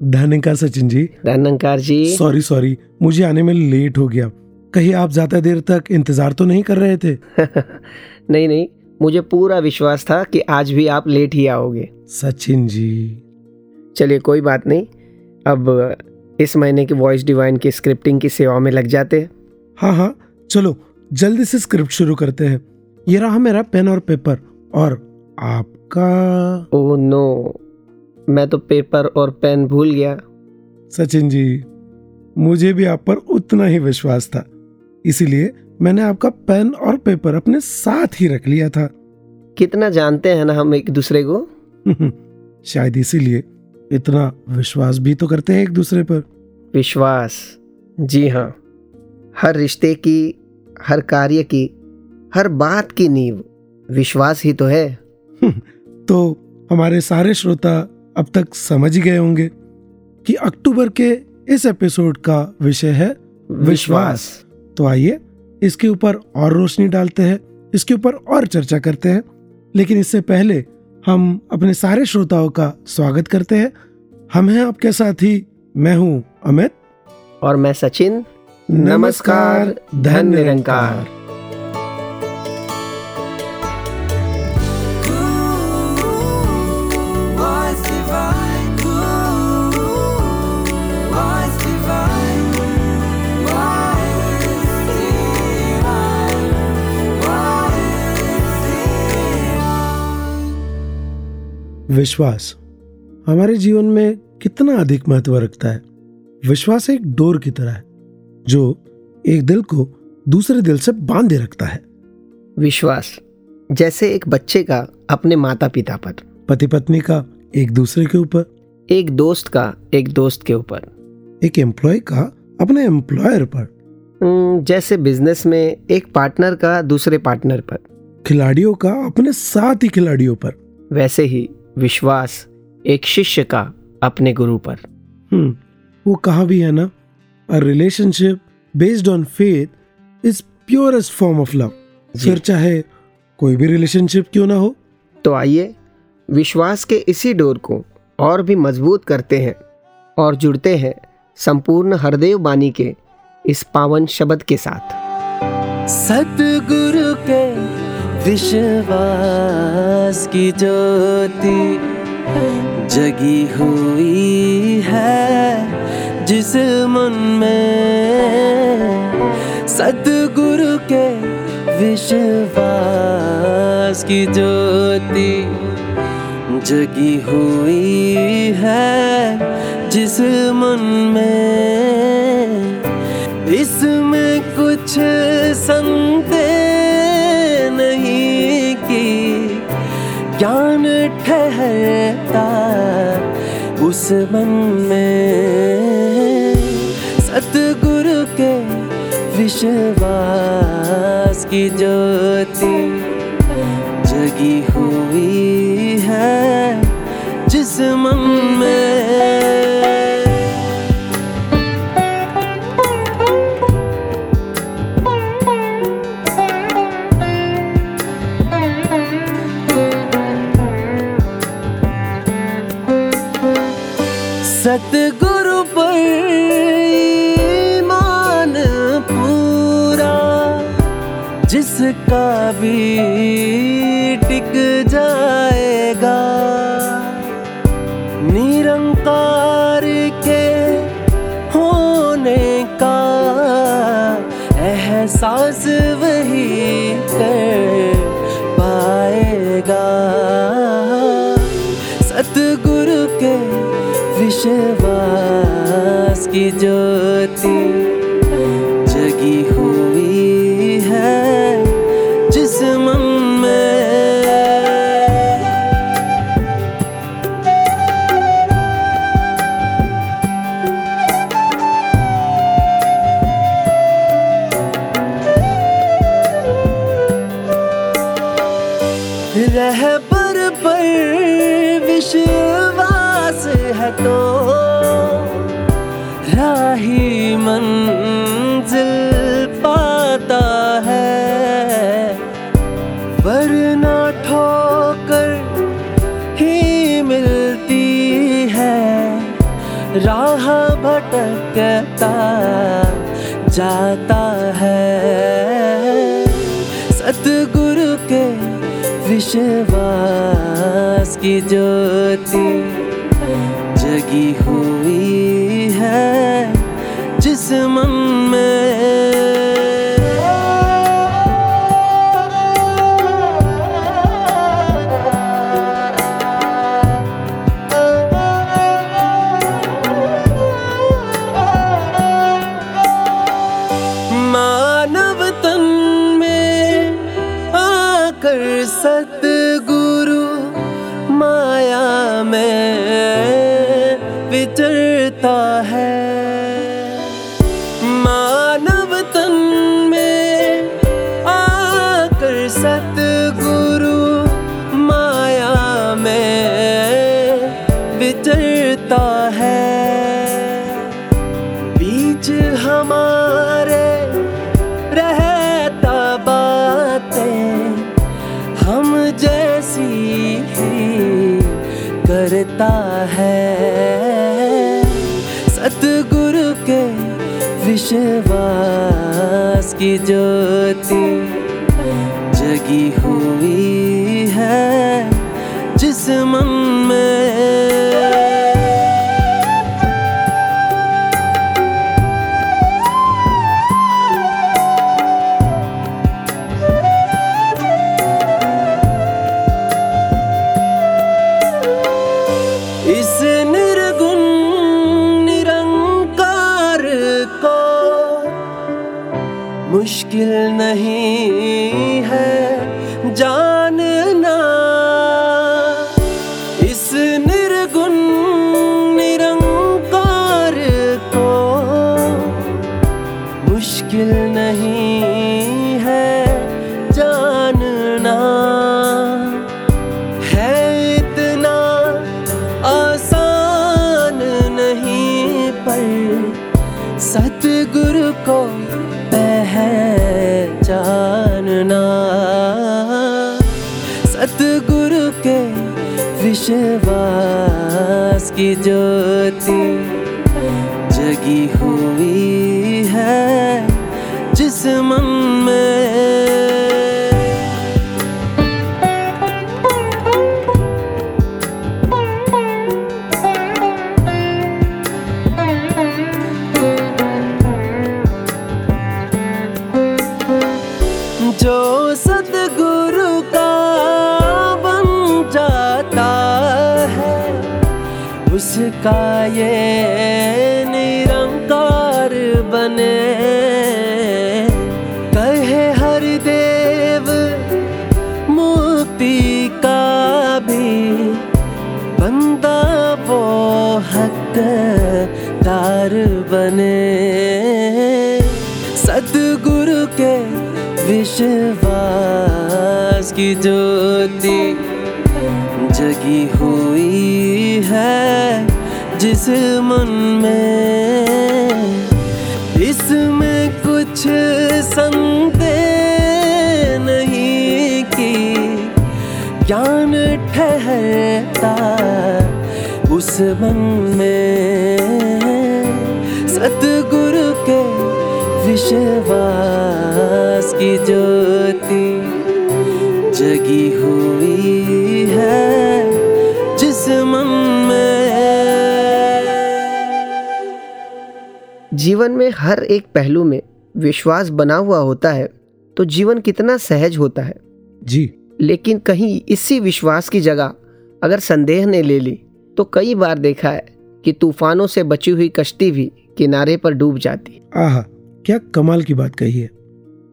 धनकार सचिन जी। धनंकार जी। Sorry sorry मुझे आने में लेट हो गया। कहीं आप ज़्यादा देर तक इंतज़ार तो नहीं कर रहे थे? नहीं नहीं मुझे पूरा विश्वास था कि आज भी आप लेट ही आओगे। सचिन जी। चलिए कोई बात नहीं। अब इस महीने की वॉइस डिवाइन की स्क्रिप्टिंग की सेवा में लग जाते हैं। हाँ हाँ चलो जल्दी से स्क्रिप्ट शुरू करते हैं। ये रहा मेरा पेन और पेपर और आपका ओह नो मैं तो पेपर और पेन भूल गया। सचिन जी मुझे भी आप पर उतना ही विश्वास था। इसीलिए मैंने आपका पेन और पेपर अपने साथ ही रख लिया था। कितना जानते हैं ना हम एक दूसरे को? शायद इसीलिए इतना विश्वास भी तो करते हैं एक दूसरे पर। विश्वास? जी हाँ। हर रिश्ते की हर कार्य की हर बात की नींव। विश्वास ही तो है। तो हमारे सारे श्रोता अब तक समझ गए होंगे कि अक्टूबर के इस एपिसोड का विषय है विश्वास। तो आइए इसके ऊपर और रोशनी डालते हैं, इसके ऊपर और चर्चा करते हैं। लेकिन इससे पहले हम अपने सारे श्रोताओं का स्वागत करते हैं। हम हैं आपके साथ ही मैं हूँ अमित। और मैं सचिन। नमस्कार धन निरंकार। विश्वास। हमारे जीवन में कितना अधिक महत्व रखता है। विश्वास एक डोर की तरह है जो एक दिल को दूसरे दिल से बांधे रखता है। विश्वास जैसे एक बच्चे का अपने माता पिता पर। पति पत्नी का एक दूसरे के ऊपर। एक दोस्त का एक दोस्त के ऊपर। एक एम्प्लॉय का अपने एम्प्लॉयर पर। हम्म, जैसे बिज़नेस में एक पार्टनर का दूसरे पार्टनर पर। खिलाड़ियों का अपने साथ ही खिलाड़ियों पर। वैसे ही विश्वास एक शिष्य का अपने गुरु पर। हम्म वो कहा भी है ना a relationship based on faith is purest form of love फिर चाहे कोई भी रिलेशनशिप क्यों ना हो। तो आइए विश्वास के इसी डोर को और भी मज़बूत करते हैं और जुड़ते हैं संपूर्ण हरदेव बानी के इस पावन शब्द के साथ। सतगुरु के विश्वास की ज्योति जगी हुई है, जिस मन में सतगुरु के विश्वास की ज्योति जगी हुई है, जिस मन में इसमें कुछ संदेह ज्ञान ठहरता उस मन में। सतगुरु के विश्वास की ज्योति जगी हुई है, जिस मन जिसका भी टिक जाएगा। निरंकार के होने का एहसास वही कर पाएगा। सतगुरु के विश्वास की ज्योति विश्वास विश्वास की ज्योति जगी हुई विश्वास की ज्योति जगी हुई है, जिस मन में। इसमें कुछ संदेह नहीं कि ज्ञान ठहरता उस मन में। सतगुरु विश्वास की ज्योति जगी हुई है जिस मन में जीवन में हर एक पहलू में विश्वास बना हुआ होता है तो जीवन कितना सहज होता है। जी। लेकिन कहीं इसी विश्वास की जगह अगर संदेह ने ले ली तो कई बार देखा है कि तूफानों से बची हुई कश्ती भी किनारे पर डूब जाती। आह क्या कमाल की बात कही है।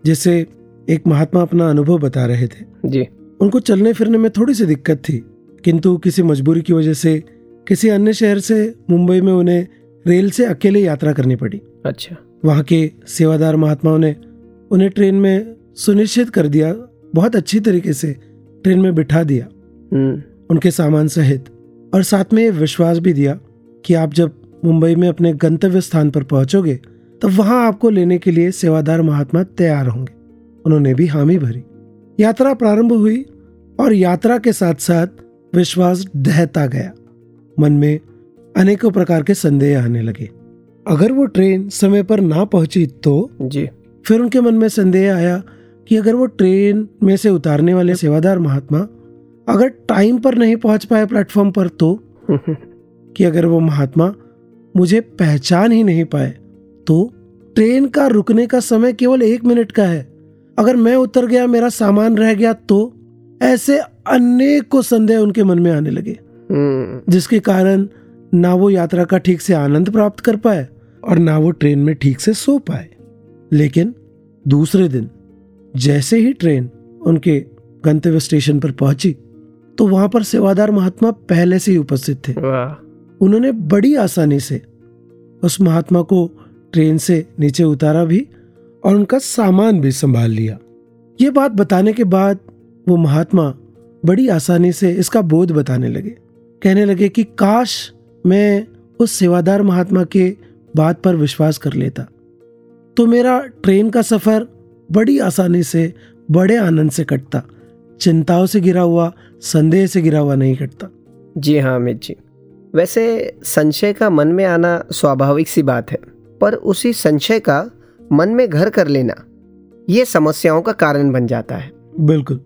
जैसे एक महात्मा अपना अनुभव बता रहे थे। जी। उनको चलने फिरने में थोड़ी सी दिक्कत थी किंतु किसी मजबूरी की वजह से किसी अन्य शहर से मुंबई में उन्हें रेल से अकेले यात्रा करनी पड़ी। अच्छा। वहाँ के सेवादार महात्माओं ने उन्हें ट्रेन में सुनिश्चित कर दिया बहुत अच्छी तरीके से ट्रेन में बिठा दिया। हम्म। उनके सामान सहित और साथ में विश्वास भी दिया कि आप जब मुंबई में अपने गंतव्य स्थान पर पहुंचोगे तब वहाँ आपको लेने के लिए सेवादार महात्मा तैयार होंगे। उन्होंने भी हामी भरी। यात्रा प्रारंभ हुई और यात्रा के साथ साथ विश्वास दहता गया। मन में अनेकों प्रकार के संदेह आने लगे। अगर वो ट्रेन समय पर ना पहुँची तो? जी। फिर उनके मन में संदेह आया कि अगर वो ट्रेन में से उतारने वाले सेवादार महात्मा अगर टाइम पर नहीं पहुँच पाए प्लेटफॉर्म पर तो? कि अगर वो महात्मा मुझे पहचान ही नहीं पाए तो ट्रेन का रुकने का समय केवल एक मिनट का है। अगर मैं उतर गया मेरा सामान रह गया तो ऐसे अनेकों संदेह उनके मन में आने लगे। हम्म, जिसके कारण ना वो यात्रा का ठीक से आनंद प्राप्त कर पाए और ना वो ट्रेन में ठीक से सो पाए। लेकिन दूसरे दिन जैसे ही ट्रेन उनके गंतव्य स्टेशन पर पहुँची तो वहाँ पर सेवादार महात्मा पहले से ही उपस्थित थे। उन्होंने बड़ी आसानी से उस महात्मा को ट्रेन से नीचे उतारा भी और उनका सामान भी संभाल लिया। ये बात बताने के बाद वो महात्मा बड़ी आसानी से इसका बोध बताने लगे। कहने लगे कि काश मैं उस सेवादार महात्मा के बात पर विश्वास कर लेता। तो मेरा ट्रेन का सफ़र बड़ी आसानी से, बड़े आनंद से कटता। चिंताओं से गिरा हुआ, संदेह से गिरा हुआ नहीं कटता। जी हाँ अमित जी। वैसे संशय का मन में आना स्वाभाविक सी बात है। पर उसी संशय का मन में घर कर लेना ये समस्याओं का कारण बन जाता है। बिल्कुल।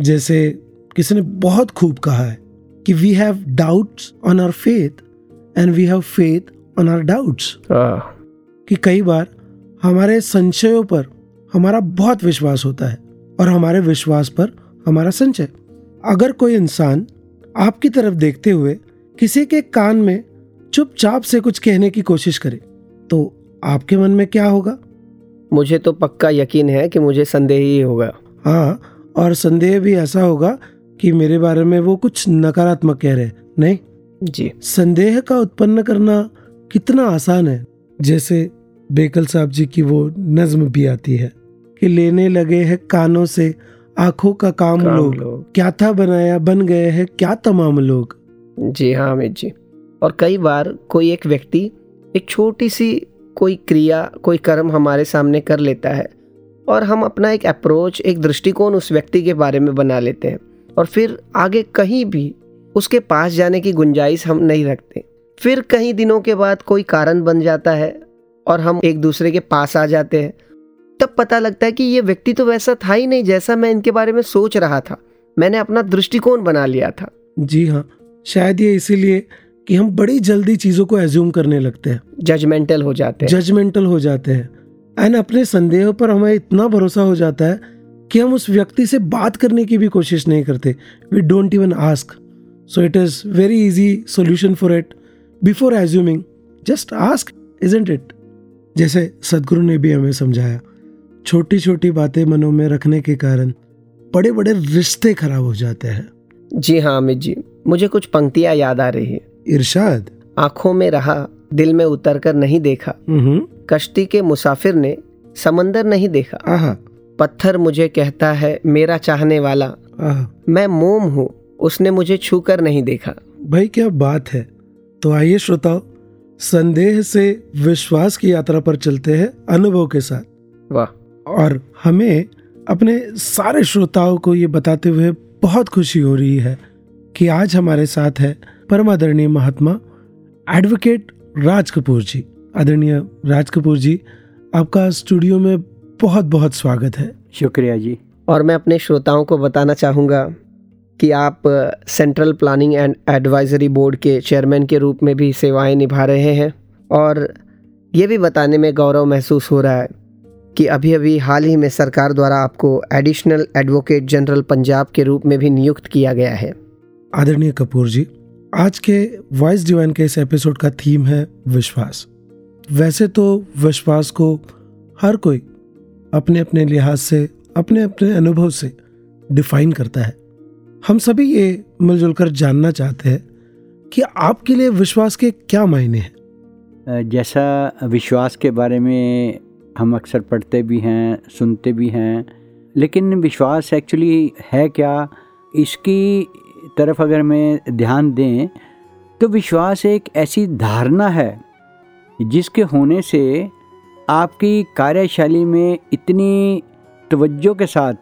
जैसे किसी ने बहुत खूब कहा है कि we have doubts on our faith and we have faith on our doubts कि कई बार हमारे संशयों पर हमारा बहुत विश्वास होता है और हमारे विश्वास पर हमारा संशय। अगर कोई इंसान आपकी तरफ़ देखते हुए किसी के कान में चुपचाप से कुछ कहने की कोशिश करे तो आपके मन में क्या होगा? मुझे तो पक्का यकीन है कि मुझे संदेह ही होगा। हाँ और संदेह भी ऐसा होगा कि मेरे बारे में वो कुछ नकारात्मक कह रहे हैं। नहीं? जी। संदेह का उत्पन्न करना कितना आसान है। जैसे बेकल साहब जी की वो नज्म भी आती है कि लेने लगे हैं कानों से आँखों का काम, काम लोग। लोग। क्या था बनाया बन गए हैं क्या तमाम लोग? जी हाँ अमित जी। और कई बार कोई एक व्यक्ति एक छोटी सी कोई क्रिया, कोई कर्म हमारे सामने कर लेता है और हम अपना एक अप्रोच एक दृष्टिकोण उस व्यक्ति के बारे में बना लेते हैं और फिर आगे कहीं भी उसके पास जाने की गुंजाइश हम नहीं रखते। फिर कई दिनों के बाद कोई कारण बन जाता है और हम एक दूसरे के पास आ जाते हैं, तब पता लगता है कि ये व्यक्ति तो वैसा था ही नहीं जैसा मैं इनके बारे में सोच रहा था। मैंने अपना दृष्टिकोण बना लिया था। जी हाँ शायद ये इसीलिए कि हम बड़ी जल्दी चीज़ों को एज्यूम करने लगते हैं। जजमेंटल हो जाते हैं। जजमेंटल हो जाते हैं। एंड अपने संदेह पर हमें इतना भरोसा हो जाता है कि हम उस व्यक्ति से बात करने की भी कोशिश नहीं करते। We don't even ask so it is very easy solution for it before assuming just ask isn't it जैसे सदगुरु ने भी हमें समझाया छोटी छोटी बातें मनों में रखने के कारण बड़े बड़े रिश्ते खराब हो जाते हैं। जी हाँ अमित जी मुझे कुछ पंक्तियाँ याद आ रही है। इरशाद। आँखों में रहा दिल में उतर कर नहीं देखा। हम्म। कश्ती के मुसाफिर ने समंदर नहीं देखा। आहा। पत्थर मुझे कहता है मेरा चाहने वाला। मैं मोम हूँ उसने मुझे छू कर नहीं देखा। भाई क्या बात है। तो आइए श्रोताओ संदेह से विश्वास की यात्रा पर चलते हैं अनुभव के साथ। वाह। और हमें अपने सारे श्रोताओं को ये बताते हुए बहुत खुशी हो रही है कि आज हमारे साथ है परमादरणीय महात्मा एडवोकेट राज कपूर जी आदरणीय राज कपूर जी आपका स्टूडियो में बहुत बहुत स्वागत है। शुक्रिया जी। और मैं अपने श्रोताओं को बताना चाहूँगा कि आप central planning and advisory board के चेयरमैन के रूप में भी सेवाएँ निभा रहे हैं और ये भी बताने में गौरव महसूस हो रहा है कि अभी अभी हाल ही में सरकार द्वारा आपको एडिशनल एडवोकेट जनरल पंजाब के रूप में भी नियुक्त किया गया है। आदरणीय कपूर जी आज के वॉइस डिवाइन के इस एपिसोड का थीम है विश्वास। वैसे तो विश्वास को हर कोई अपने अपने लिहाज से अपने अपने अनुभव से डिफाइन करता है। हम सभी ये मिलजुल कर जानना चाहते हैं कि आपके लिए विश्वास के क्या मायने हैं? जैसा विश्वास के बारे में हम अक्सर पढ़ते भी हैं, सुनते भी हैं, लेकिन विश्वास एक्चुअली है क्या? इसकी तरफ़ अगर मैं ध्यान दें तो विश्वास एक ऐसी धारणा है जिसके होने से आपकी कार्यशैली में इतनी तवज्जो के साथ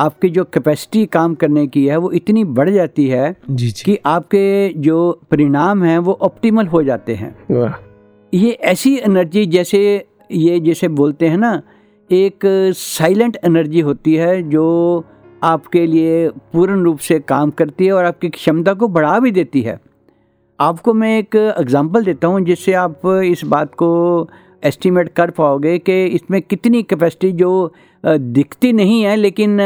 आपकी जो कैपेसिटी काम करने की है वो इतनी बढ़ जाती है जी जी। कि आपके जो परिणाम हैं वो ऑप्टिमल हो जाते हैं। ये ऐसी एनर्जी जैसे ये जैसे बोलते हैं ना एक साइलेंट एनर्जी होती है जो आपके लिए पूर्ण रूप से काम करती है और आपकी क्षमता को बढ़ा भी देती है। आपको मैं एक एग्जांपल देता हूँ जिससे आप इस बात को एस्टिमेट कर पाओगे कि इसमें कितनी कैपेसिटी जो दिखती नहीं है लेकिन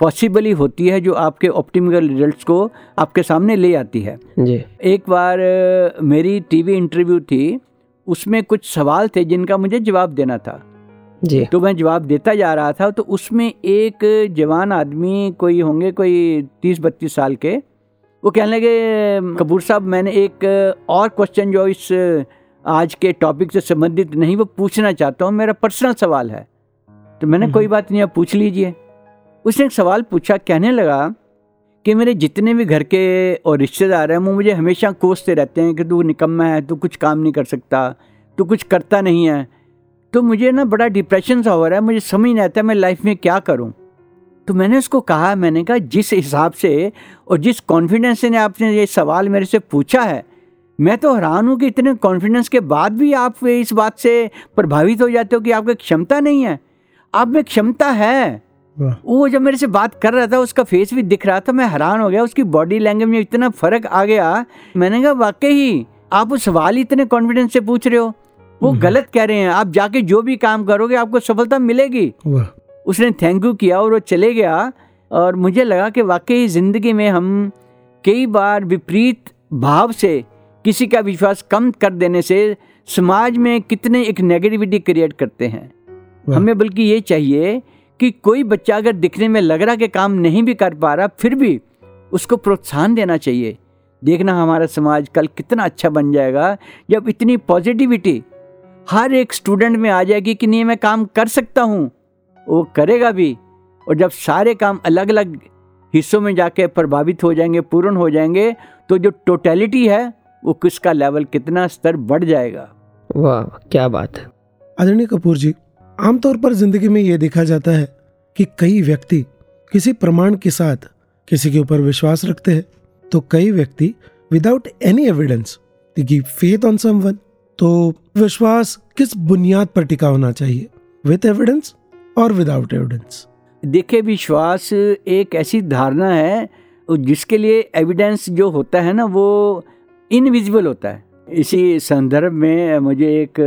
पॉसिबली होती है जो आपके ऑप्टिमल रिजल्ट्स को आपके सामने ले आती है। जी। एक बार मेरी टीवी इंटरव्यू थी उसमें कुछ सवाल थे जिनका मुझे जवाब देना था। जी। तो मैं जवाब देता जा रहा था तो उसमें एक जवान आदमी कोई होंगे कोई तीस बत्तीस साल के वो कहने लगे कपूर साहब मैंने एक और क्वेश्चन जो इस आज के टॉपिक से संबंधित नहीं वो पूछना चाहता हूँ मेरा पर्सनल सवाल है। तो मैंने कोई बात नहीं आप पूछ लीजिए। उसने एक सवाल पूछा कहने लगा कि मेरे जितने भी घर के और रिश्तेदार हैं वो मुझे हमेशा कोसते रहते हैं कि तू निकम्मा है तू कुछ काम नहीं कर सकता तू कुछ करता नहीं है तो मुझे ना बड़ा डिप्रेशन सा हो रहा है मुझे समझ नहीं आता मैं लाइफ में क्या करूँ। तो मैंने उसको कहा मैंने कहा जिस हिसाब से और जिस कॉन्फिडेंस से ने आपने ये सवाल मेरे से पूछा है मैं तो हैरान हूँ कि इतने कॉन्फिडेंस के बाद भी आप इस बात से प्रभावित हो जाते हो कि आपकी क्षमता नहीं है। आप में क्षमता है। वो जब मेरे से बात कर रहा था उसका फेस भी दिख रहा था मैं हैरान हो गया उसकी बॉडी लैंग्वेज में इतना फ़र्क आ गया। मैंने कहा वाकई ही आप वो सवाल इतने कॉन्फिडेंस से पूछ रहे हो? वो गलत कह रहे हैं। आप जाके जो भी काम करोगे आपको सफलता मिलेगी। उसने थैंक यू किया और वो चले गया। और मुझे लगा कि वाकई ज़िंदगी में हम कई बार विपरीत भाव से किसी का विश्वास कम कर देने से समाज में कितने एक नेगेटिविटी क्रिएट करते हैं। हमें बल्कि ये चाहिए कि कोई बच्चा अगर दिखने में लग रहा कि काम नहीं भी कर पा रहा फिर भी उसको प्रोत्साहन देना चाहिए। देखना हमारा समाज कल कितना अच्छा बन जाएगा। जब इतनी पॉजिटिविटी हर एक स्टूडेंट में आ जाएगी कि नहीं मैं काम कर सकता हूँ। वो करेगा भी। और जब सारे काम अलग अलग हिस्सों में जाके प्रभावित हो जाएँगे पूर्ण हो जाएँगे तो जो टोटलिटी है वो किसका लेवल कितना स्तर बढ़ जाएगा? वाह क्या बात है। आदरणीय कपूर जी आमतौर पर ज़िंदगी में ये देखा जाता है कि कई व्यक्ति किसी प्रमाण के साथ किसी के ऊपर विश्वास रखते हैं। तो कई व्यक्ति without any evidence give faith on someone तो विश्वास किस बुनियाद पर टिका होना चाहिए? विथ एविडेंस और विदाउट एविडेंस देखिए, विश्वास एक ऐसी धारणा है, जिसके लिए एविडेंस जो होता है ना, वो इनविजिबल होता है। इसी संदर्भ में मुझे एक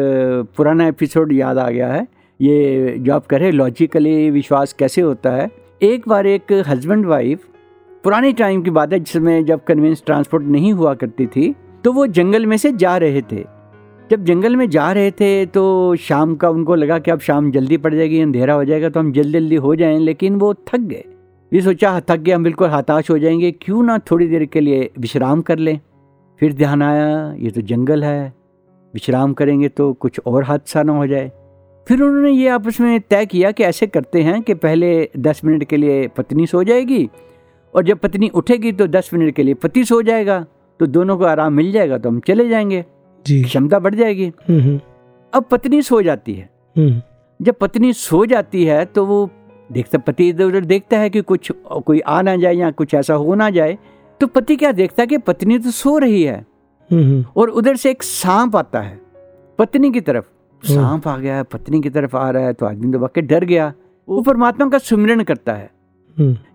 पुराना एपिसोड याद आ गया है। ये जो आप कह रहे लॉजिकली विश्वास कैसे होता है? एक बार एक हस्बैंड वाइफ पुराने टाइम की बात है, जिसमें जब कन्वेंस ट्रांसपोर्ट नहीं हुआ करती थी तो वो जंगल में से जा रहे थे। जब जंगल में जा रहे थे तो शाम का उनको लगा कि अब शाम जल्दी पड़ जाएगी अंधेरा हो जाएगा तो हम जल्दी जल्दी हो जाएँ लेकिन वो थक गए। ये सोचा "हाँ, थक गए हम बिल्कुल हताश हो जाएँगे क्यों ना थोड़ी देर के लिए विश्राम कर लें। फिर ध्यान आया ये तो जंगल है विश्राम करेंगे तो कुछ और हादसा ना हो जाए। फिर उन्होंने ये आपस में तय किया कि ऐसे करते हैं कि पहले दस मिनट के लिए पत्नी सो जाएगी और जब पत्नी उठेगी तो दस मिनट के लिए पति सो जाएगा तो दोनों को आराम मिल जाएगा तो हम चले जाएँगे। जी। क्षमता बढ़ जाएगी। हम्म हम्म, अब पत्नी सो जाती है। हम्म, जब पत्नी सो जाती है तो वो देखता पति इधर उधर देखता है कि कुछ कोई आ ना जाए या कुछ ऐसा हो ना जाए तो पति क्या देखता है कि पत्नी तो सो रही है। और उधर से एक सांप आता है पत्नी की तरफ़। सांप आ गया है पत्नी की तरफ़ आ रहा है तो आदमी तो वाकई डर गया। वो परमात्मा का सुमिरन करता है।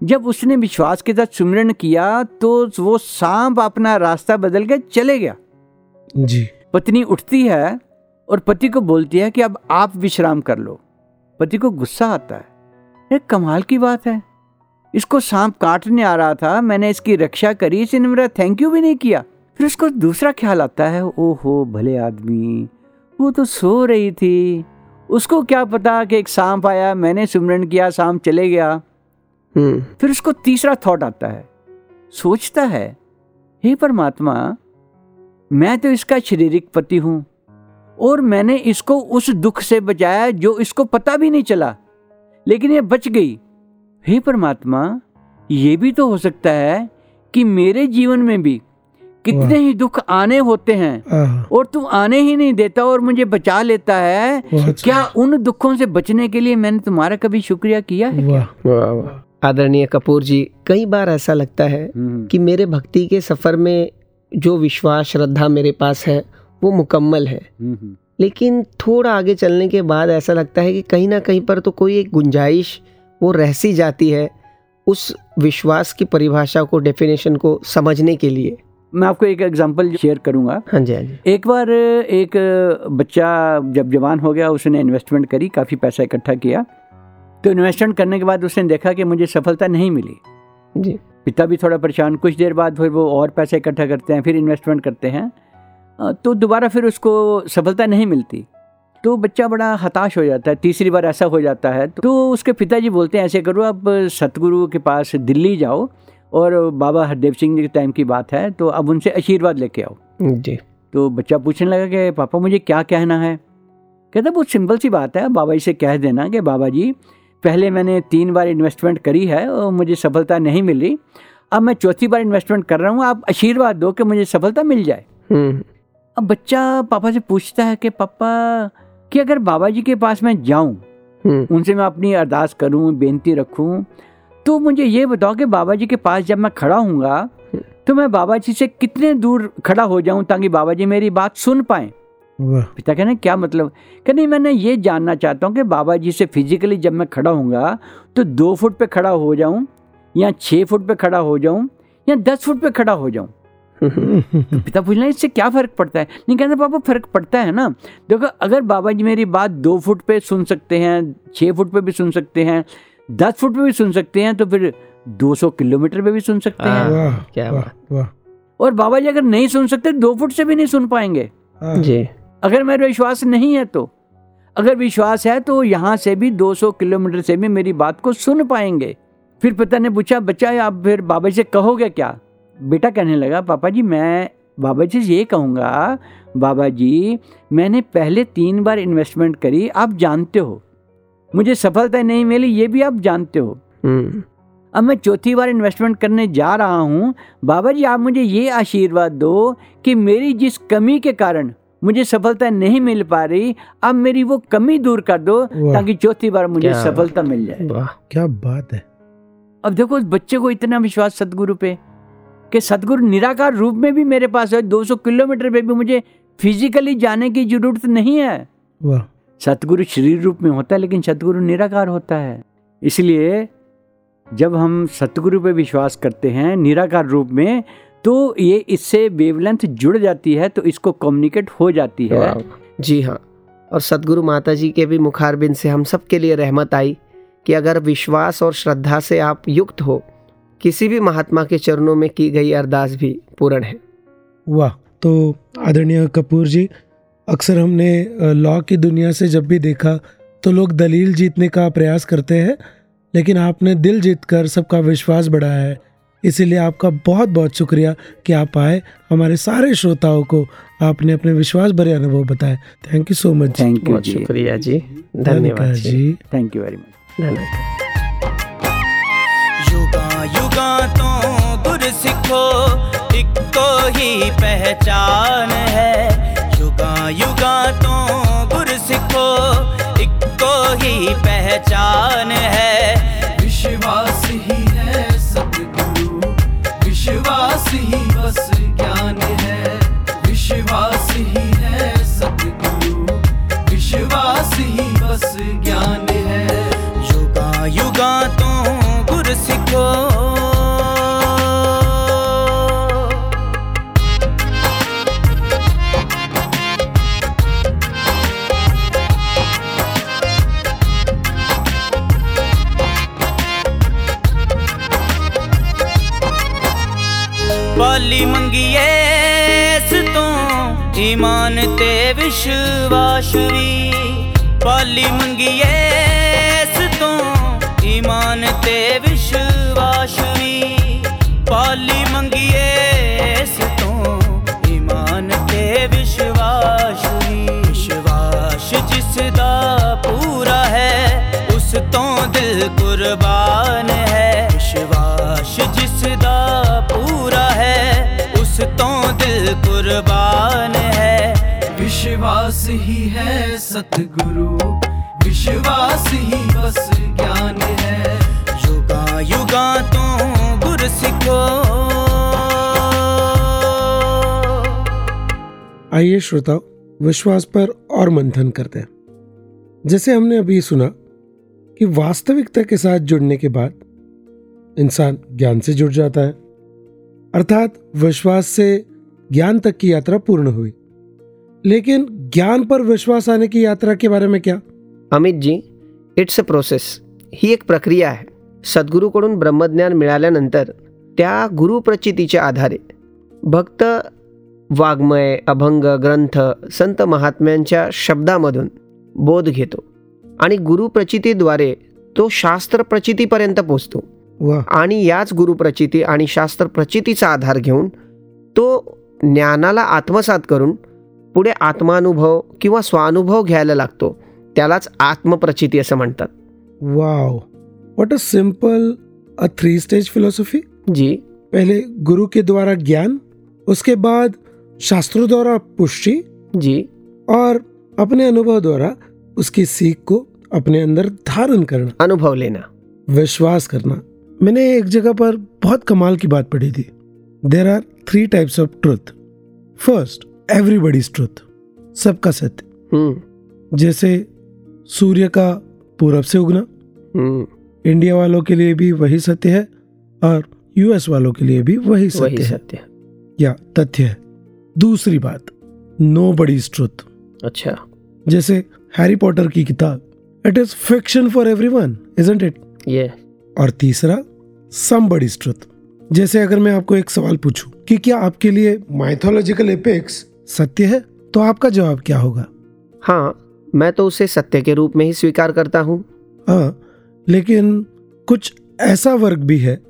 जब उसने विश्वास के साथ सुमिरन किया तो वो सांप अपना रास्ता बदल के चले गया। जी। पत्नी उठती है और पति को बोलती है कि अब आप विश्राम कर लो। पति को गुस्सा आता है। ये कमाल की बात है। इसको सांप काटने आ रहा था मैंने इसकी रक्षा करी इसने मेरा थैंक यू भी नहीं किया। फिर उसको दूसरा ख्याल आता है ओहो भले आदमी वो तो सो रही थी। उसको क्या पता कि एक सांप आया मैंने सुमरन किया सांप चले गया। हम्म। फिर उसको तीसरा थॉट आता है। सोचता है हे परमात्मा मैं तो इसका शारीरिक पति हूँ और मैंने इसको उस दुख से बचाया जो इसको पता भी नहीं चला। लेकिन ये बच गई। हे परमात्मा ये भी तो हो सकता है कि मेरे जीवन में भी कितने ही दुख आने होते हैं और तू आने ही नहीं देता और मुझे बचा लेता है। क्या उन दुखों से बचने के लिए मैंने तुम्हारा कभी शुक्रिया किया है वाह। वाह वाह। आदरणीय कपूर जी कई बार ऐसा लगता है हम्म, कि मेरे भक्ति के सफ़र में जो विश्वास श्रद्धा मेरे पास है वो मुकम्मल है। हम्म, हम्म, लेकिन थोड़ा आगे चलने के बाद ऐसा लगता है कि कहीं ना कहीं पर तो कोई एक गुंजाइश वो रह सी जाती है उस विश्वास की परिभाषा को डेफिनेशन को समझने के लिए। मैं आपको एक एग्जांपल शेयर करूँगा। हाँ जी हाँ जी। एक बार एक बच्चा जब जवान हो गया उसने इन्वेस्टमेंट करी काफ़ी पैसा इकट्ठा किया। तो इन्वेस्टमेंट करने के बाद उसने देखा कि मुझे सफलता नहीं मिली। जी। पिता भी थोड़ा परेशान कुछ देर बाद फिर वो और पैसे इकट्ठा करते हैं फिर इन्वेस्टमेंट करते हैं। तो दोबारा फिर उसको सफलता नहीं मिलती। तो बच्चा बड़ा हताश हो जाता है तीसरी बार ऐसा हो जाता है। तो उसके पिताजी बोलते हैं ऐसे करो आप सतगुरु के पास दिल्ली जाओ और बाबा हरदेव सिंह जी के टाइम की बात है तो अब उनसे आशीर्वाद लेके आओ। जी। तो बच्चा पूछने लगा कि पापा मुझे क्या कहना है? कहता बहुत सिंपल सी बात है बाबा जी से कह देना कि बाबा जी पहले मैंने तीन बार इन्वेस्टमेंट करी है और मुझे सफलता नहीं मिली। अब मैं चौथी बार इन्वेस्टमेंट कर रहा हूँ। आप आशीर्वाद दो कि मुझे सफलता मिल जाए। हम्म। अब बच्चा पापा से पूछता है कि पापा कि अगर बाबा जी के पास मैं जाऊँ हम्म। उनसे मैं अपनी अरदास करूँ बेनती रखूँ तो मुझे ये बताओ कि बाबा जी के पास जब मैं खड़ा हूँगा तो मैं बाबा जी से कितने दूर खड़ा हो जाऊँ ताकि बाबा जी मेरी बात सुन पाएँ? पिता कहने क्या मतलब? कि नहीं मैंने ये जानना चाहता हूँ कि बाबा जी से फिजिकली जब मैं खड़ा होऊँगा तो दो फुट पे खड़ा हो जाऊँ या छः फुट पे खड़ा हो जाऊँ या दस फुट पे खड़ा हो जाऊँ? तो पिता पूछना इससे क्या फ़र्क पड़ता है? नहीं कहते पापा फ़र्क पड़ता है ना। देखो अगर बाबा जी मेरी बात दो फुट पे सुन सकते हैं छः फुट पे भी सुन सकते हैं दस फुट पे भी सुन सकते हैं तो फिर 200 किलोमीटर पे भी सुन सकते हैं हाँ। वाह क्या। वाह और बाबा जी अगर नहीं सुन सकते दो फुट से भी नहीं सुन पाएँगे। हाँ, जी। अगर मेरा विश्वास नहीं है तो। अगर विश्वास है तो यहाँ से भी 200 किलोमीटर से भी मेरी बात को सुन पाएँगे। फिर पिता ने पूछा बच्चा आप फिर बाबा जी से कहोगे क्या? बेटा कहने लगा पापा जी मैं बाबा जी से ये कहूँगा बाबा जी मैंने पहले तीन बार इन्वेस्टमेंट करी आप जानते हो। मुझे सफलता नहीं मिली ये भी आप जानते हो। हम्म। अब मैं चौथी बार इन्वेस्टमेंट करने जा रहा हूँ। बाबा जी आप मुझे ये आशीर्वाद दो कि मेरी जिस कमी के कारण मुझे सफलता नहीं मिल पा रही। अब मेरी वो कमी दूर कर दो। ताकि चौथी बार मुझे सफलता मिल जाए। क्या बात है। अब देखो उस बच्चे को इतना विश्वास सदगुरु पे कि सदगुरु निराकार रूप में भी मेरे पास है 200 किलोमीटर पे भी मुझे फिजिकली जाने की ज़रूरत नहीं है। वाह। सतगुरु शरीर रूप में होता है लेकिन सतगुरु निराकार होता है। इसलिए जब हम सतगुरु पे विश्वास करते हैं निराकार रूप में तो ये इससे वेवलेंथ जुड़ जाती है तो इसको कम्युनिकेट हो जाती है। जी हाँ। और सदगुरु माता जी के भी मुखारबिंद से हम सब के लिए रहमत आई कि अगर विश्वास और श्रद्धा से आप युक्त हो किसी भी महात्मा के चरणों में की गई अरदास भी पूर्ण है। वाह। तो आदरणीय कपूर जी अक्सर हमने लॉ की दुनिया से जब भी देखा तो लोग दलील जीतने का प्रयास करते हैं लेकिन आपने दिल जीत कर सबका विश्वास बढ़ाया है। इसीलिए आपका बहुत बहुत शुक्रिया कि आप आए हमारे सारे श्रोताओं को आपने अपने विश्वास भरे अनुभव बताए। Thank you so much thank you शुक्रिया जी। धन्यवाद जी। थैंक यू वेरी मच धन्यवाद। युगा युगा तो गुर सिखो इको ही पहचान है। युगा युगा तो गुर सिखो इको ही पहचान है। विश्वास ही ही बस ज्ञान है। विश्वास ही है सतगुरु विश्वास ही बस ज्ञान है। युगा युगा तो गुर सिखो ਈਮਾਨ ਤੇ ਵਿਸ਼ਵਾਸ ਵੀ ਪਾਲੀ ਮੰਗੀਏ ਇਸ ਤੋਂ। ਈਮਾਨ ਤੇ ਵਿਸ਼ਵਾਸ ਵੀ ਪਾਲੀ ਮੰਗੀਏ ਇਸ ਤੋਂ। ਈਮਾਨ ਤੇ ਵਿਸ਼ਵਾਸ ਵੀ। ਵਿਸ਼ਵਾਸ ਜਿਸ ਦਾ ਪੂਰਾ ਹੈ, ਉਸ ਤੋਂ ਦਿਲ ਕੁਰਬਾਨ ਹੈ। ਵਿਸ਼ਵਾਸ ਜਿਸ ਦਾ ਪੂਰਾ ਹੈ, ਉਸ ਤੋਂ ਦਿਲ ਕੁਰਬਾਨ ਹੈ विश्वास ही है सतगुरु। विश्वास ही बस ज्ञान है। युगा युगा तो गुर सिखो। आइए श्रोताओ विश्वास पर और मंथन करते हैं। जैसे हमने अभी सुना कि वास्तविकता के साथ जुड़ने के बाद इंसान ज्ञान से जुड़ जाता है। अर्थात विश्वास से ज्ञान तक की यात्रा पूर्ण हुई। लेकिन ज्ञान पर विश्वास आने की यात्रा के बारे में क्या? Amit ji it's a process. ही एक प्रक्रिया आहे सद्गुरूकडून ब्रह्मज्ञान मिळाल्यानंतर त्या गुरुप्रचितीच्या आधारे भक्त वाङ्मय अभंग ग्रंथ संत महात्म्यांच्या शब्दामधून बोध घेतो आणि गुरुप्रचितीद्वारे तो शास्त्र प्रचितीपर्यंत पोचतो आणि याच गुरुप्रचिती आणि शास्त्र प्रचितीचा आधार घेऊन तो ज्ञानाला आत्मसात करून पुढे आत्मानुभव किंवा स्वानुभव घ्यायला लागतो. त्यालाच आत्मप्रचिती असं म्हणतात. Wow what a simple a three stage philosophy जी. पहले गुरु के द्वारा ज्ञान उसके बाद शास्त्रों द्वारा पुष्टि जी. और अपने अनुभव द्वारा उसकी सीख को अपने अंदर धारण करना। अनुभव लेना। विश्वास करना। मैंने एक जगह पर बहुत कमाल की बात पढ़ी थी। There are three types of truth first everybody's truth सबका सत्य। हम्म। जैसे सूर्य का पूरब से उगना। हम्म। इंडिया वालों के लिए भी वही सत्य है और यूएस वालों के लिए भी वही सत्य वही है। सत्य है। या तथ्य है। दूसरी बात नो बडीज ट्रुथ अच्छा। जैसे हैरी पॉटर की किताब it is fiction for everyone isn't it ये और तीसरा समबडीज ट्रुथ जैसे अगर मैं आपको एक सवाल पूछूँ कि क्या आपके लिए माइथोलॉजिकल एपेक्स सत्य है? तो आपका जवाब क्या होगा? हाँ मैं तो उसे सत्य के रूप में ही स्वीकार करता हूँ। हाँ लेकिन कुछ ऐसा वर्ग भी है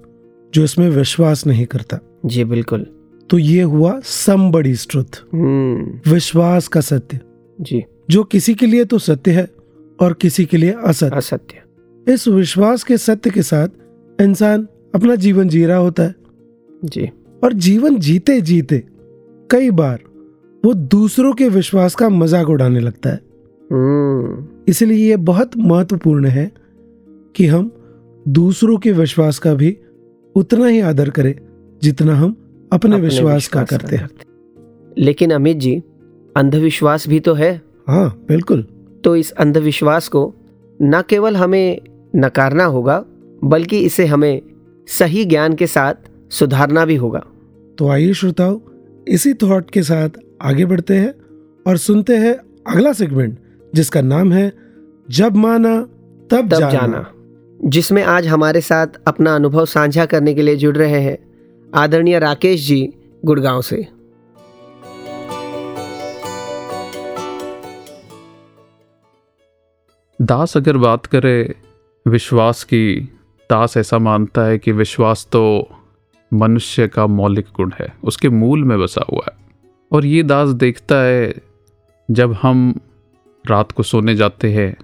जो इसमें विश्वास नहीं करता। जी बिल्कुल। तो ये हुआ समबडीज ट्रुथ हम्म। विश्वास का सत्य। जी। जो किसी के लिए तो सत्य है और किसी के लिए असत्य। असत्य। इस विश्वास के सत्य के साथ इंसान अपना जीवन जी रहा होता है। जी। और जीवन जीते जीते कई बार वो दूसरों के विश्वास का मज़ाक उड़ाने लगता है। हम्म। इसलिए ये बहुत महत्वपूर्ण है कि हम दूसरों के विश्वास का भी उतना ही आदर करें जितना हम अपने, अपने विश्वास का करते हैं। लेकिन अमित जी अंधविश्वास भी तो है। हाँ बिल्कुल। तो इस अंधविश्वास को न केवल हमें नकारना होगा बल्कि इसे हमें सही ज्ञान के साथ सुधारना भी होगा। तो आइए श्रोताओ इसी थॉट के साथ आगे बढ़ते हैं और सुनते हैं अगला सेगमेंट जिसका नाम है जब माना तब, तब जाना, जाना जिसमें आज हमारे साथ अपना अनुभव साझा करने के लिए जुड़ रहे हैं आदरणीय राकेश जी गुड़गांव से। दास अगर बात करे विश्वास की दास ऐसा मानता है कि विश्वास तो मनुष्य का मौलिक गुण है उसके मूल में बसा हुआ है। और ये दास देखता है, जब हम रात को सोने जाते हैं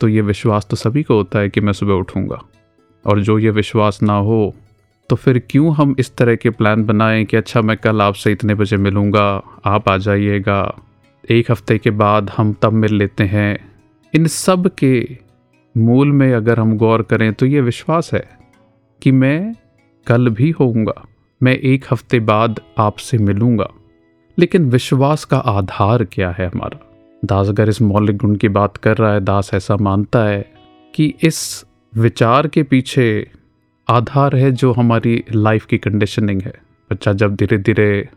तो ये विश्वास तो सभी को होता है कि मैं सुबह उठूँगा। और जो ये विश्वास ना हो तो फिर क्यों हम इस तरह के प्लान बनाएँ कि अच्छा मैं कल आपसे इतने बजे मिलूँगा, आप आ जाइएगा। एक हफ़्ते के बाद हम तब मिल लेते हैं। इन सब के मूल में अगर हम गौर करें तो ये विश्वास है कि मैं कल भी होऊँगा, मैं एक हफ़्ते बाद आपसे मिलूँगा। लेकिन विश्वास का आधार क्या है हमारा? दास अगर इस मौलिक गुण की बात कर रहा है, दास ऐसा मानता है कि इस विचार के पीछे आधार है जो हमारी लाइफ की कंडीशनिंग है। बच्चा जब धीरे धीरे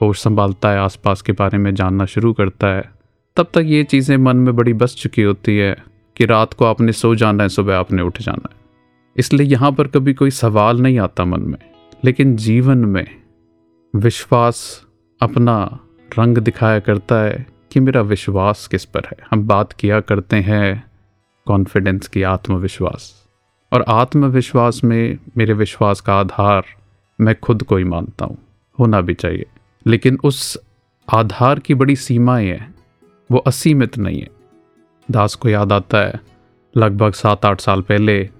होश संभालता है, आसपास के बारे में जानना शुरू करता है, तब तक ये चीज़ें मन में बड़ी बस चुकी होती है कि रात को आपने सो जाना है, सुबह आपने उठ जाना है। इसलिए यहाँ पर कभी कोई सवाल नहीं आता मन में, लेकिन जीवन में विश्वास अपना रंग दिखाया करता है कि मेरा विश्वास किस पर है। हम बात किया करते हैं कॉन्फिडेंस की आत्मविश्वास। और आत्मविश्वास में मेरे विश्वास का आधार मैं खुद को ही मानता हूँ। होना भी चाहिए। लेकिन उस आधार की बड़ी सीमाएँ हैं। वो असीमित नहीं है। दास को याद आता है, लगभग सात आठ साल पहले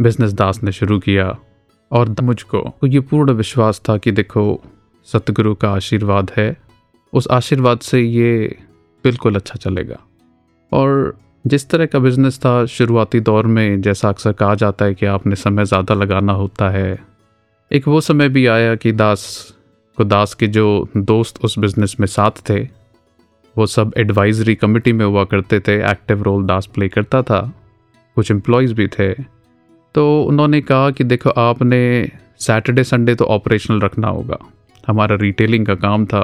बिज़नेस दास ने शुरू किया। और मुझको, ये पूर्ण विश्वास था कि देखो सतगुरु का आशीर्वाद है, उस आशीर्वाद से ये बिल्कुल अच्छा चलेगा। और जिस तरह का बिज़नेस था शुरुआती दौर में, जैसा अक्सर कहा जाता है कि आपने समय ज़्यादा लगाना होता है, एक वो समय भी आया कि दास, को दास के जो दोस्त उस बिज़नेस में साथ थे, वो सब एडवाइजरी कमेटी में हुआ करते थे एक्टिव रोल दास प्ले करता था, कुछ एम्प्लॉयज़ भी थे। तो उन्होंने कहा कि देखो, आपने सैटरडे संडे तो ऑपरेशनल रखना होगा। हमारा रिटेलिंग का काम था।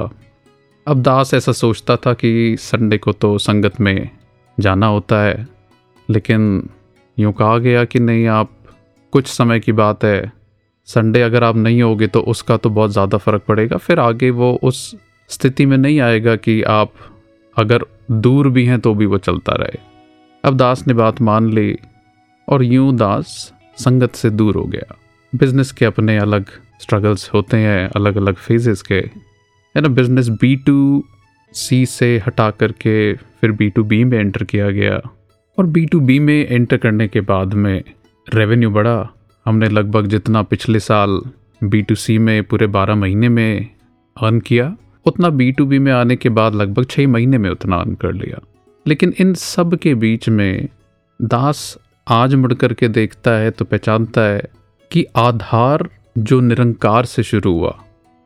अब दास ऐसा सोचता था कि संडे को तो संगत में जाना होता है, लेकिन यूँ कहा गया कि नहीं, आप कुछ समय की बात है। संडे अगर आप नहीं होगे तो उसका तो बहुत ज़्यादा फ़र्क पड़ेगा। फिर आगे वो उस स्थिति में नहीं आएगा कि आप अगर दूर भी हैं तो भी वो चलता रहे। अब दास ने बात मान ली और यूँ दास संगत से दूर हो गया। बिज़नेस के अपने अलग स्ट्रगल्स होते हैं अलग अलग फेजेस के। है ना बिज़नेस बी टू सी से हटा करके फिर बी टू बी में एंटर किया गया और बी टू बी में एंटर करने के बाद में रेवेन्यू बढ़ा। हमने लगभग जितना पिछले साल बी टू सी में, पूरे बारह महीने में अर्न किया, उतना बी टू बी में आने के बाद लगभग छः महीने में उतना अर्न कर लिया। लेकिन इन सब के बीच में दास आज मुड़ करके देखता है तो पहचानता है कि आधार जो निरंकार से शुरू हुआ,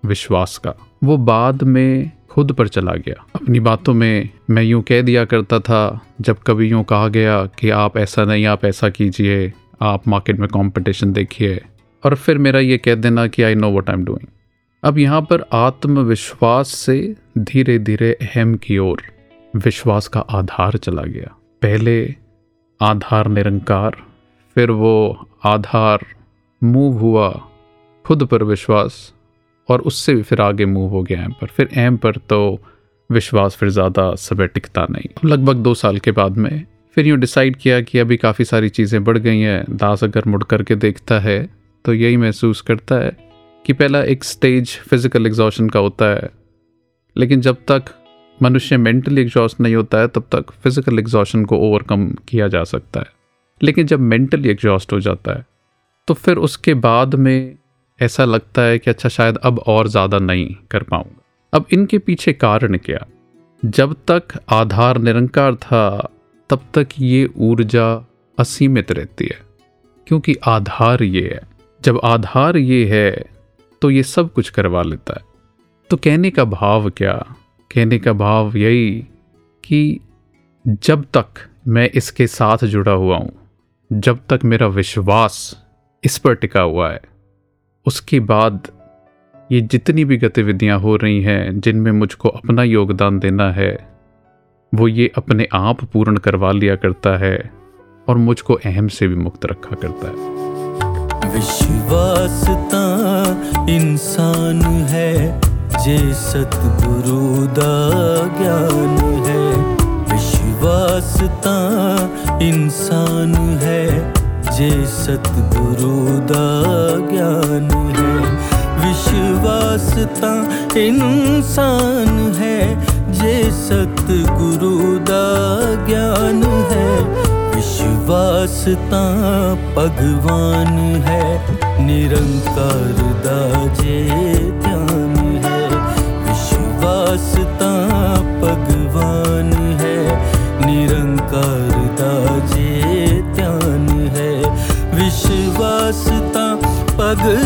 विश्वास का, वो बाद में खुद पर चला गया। अपनी बातों में मैं यूँ कह दिया करता था, जब कभी यूँ कहा गया कि आप ऐसा नहीं, आप ऐसा कीजिए, आप मार्केट में कंपटीशन देखिए, और फिर मेरा ये कह देना कि I know what I am doing अब यहाँ पर आत्मविश्वास से धीरे धीरे अहम की ओर विश्वास का आधार चला गया। पहले आधार निरंकार, फिर वो आधार मूव हुआ खुद पर विश्वास और उससे भी फिर आगे मूव हो गया एम पर फिर एम पर तो विश्वास फिर ज़्यादा समय टिकता नहीं। लगभग दो साल के बाद में फिर यूँ डिसाइड किया कि अभी काफ़ी सारी चीज़ें बढ़ गई हैं। दास अगर मुड़ करके देखता है तो यही महसूस करता है कि पहला एक स्टेज फ़िज़िकल एग्जॉशन का होता है। लेकिन जब तक मनुष्य मेंटली एग्जॉस्ट नहीं होता है, तब तक फ़िज़िकल एग्जॉशन को ओवरकम किया जा सकता है। लेकिन जब मेंटली एग्जॉस्ट हो जाता है तो फिर उसके बाद में ऐसा लगता है कि अच्छा शायद अब और ज़्यादा नहीं कर पाऊँगा। अब इनके पीछे कारण क्या? जब तक आधार निरंकार था, तब तक ये ऊर्जा असीमित रहती है, क्योंकि आधार ये है। जब आधार ये है तो ये सब कुछ करवा लेता है। तो कहने का भाव क्या? कहने का भाव यही कि जब तक मैं इसके साथ जुड़ा हुआ हूँ, जब तक मेरा विश्वास इस पर टिका हुआ है उसके बाद ये जितनी भी गतिविधियाँ हो रही हैं, जिनमें मुझको अपना योगदान देना है, वो ये अपने आप पूर्ण करवा लिया करता है और मुझको अहम से भी मुक्त रखा करता है। विश्वासता इंसान है, जे सतगुरु दा ज्ञान है। विश्वासता इंसान है जे सतगुरु दा ज्ञान है। विश्वास ता इंसान है। जे सतगुरु दा ज्ञान है। विश्वास ता भगवान है। निरंकार दा जे ध्यान है। विश्वास ता भगवान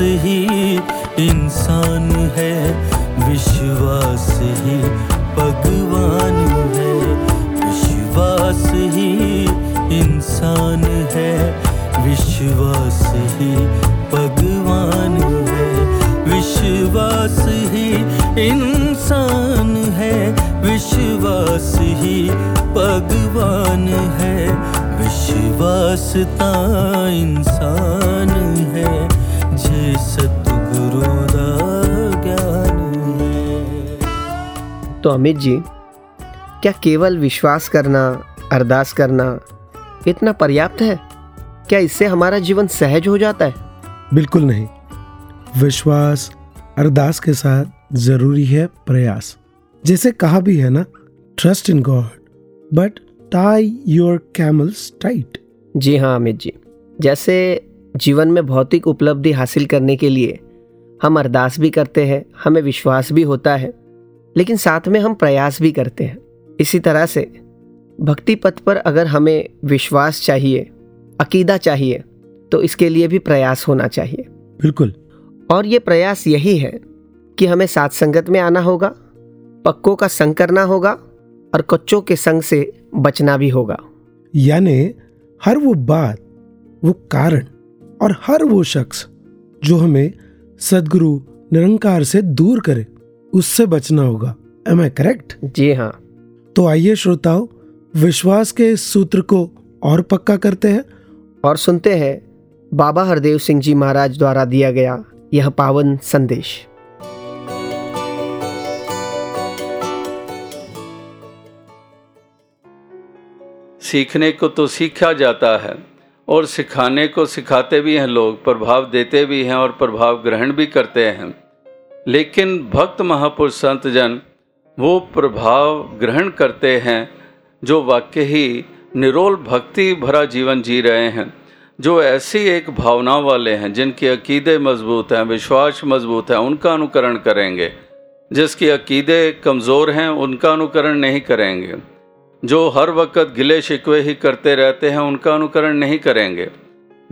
ही इंसान है, विश्वास ही भगवान है। विश्वास ही इंसान है, विश्वास ही भगवान है। विश्वास ही इंसान है, विश्वास ही भगवान है। विश्वासता इंसान अमित जी क्या केवल विश्वास करना अरदास करना इतना पर्याप्त है? क्या इससे हमारा जीवन सहज हो जाता है? बिल्कुल नहीं। विश्वास अरदास के साथ ज़रूरी है प्रयास। जैसे कहा भी है ना trust in God but tie your camels tight जी हाँ अमित जी। जैसे जीवन में भौतिक उपलब्धि हासिल करने के लिए हम अरदास भी करते हैं हमें विश्वास भी होता है। लेकिन साथ में हम प्रयास भी करते हैं। इसी तरह से भक्ति पथ पर अगर हमें विश्वास चाहिए अकीदा चाहिए तो इसके लिए भी प्रयास होना चाहिए। बिल्कुल। और ये प्रयास यही है कि हमें साथ संगत में आना होगा पक्कों का संग करना होगा और कच्चों के संग से बचना भी होगा। यानी हर वो बात वो कारण और हर वो शख्स जो हमें सदगुरु निरंकार से दूर करे उससे बचना होगा। एम आई करेक्ट जी हाँ। तो आइए श्रोताओं विश्वास के इस सूत्र को और पक्का करते हैं। और सुनते हैं बाबा हरदेव सिंह जी महाराज द्वारा दिया गया यह पावन संदेश। सीखने को तो सीखा जाता है और सिखाने को सिखाते भी हैं लोग प्रभाव देते भी हैं और प्रभाव ग्रहण भी करते हैं। लेकिन भक्त महापुरुष संत जन वो प्रभाव ग्रहण करते हैं, जो वाक्य ही निरोल भक्ति भरा जीवन जी रहे हैं, जो ऐसी एक भावना वाले हैं, जिनके अकीदे मज़बूत हैं, विश्वास मज़बूत है, उनका अनुकरण करेंगे। जिसके अकीदे कमज़ोर हैं, उनका अनुकरण नहीं करेंगे। जो हर वक्त गिले शिकवे ही करते रहते हैं, उनका अनुकरण नहीं करेंगे।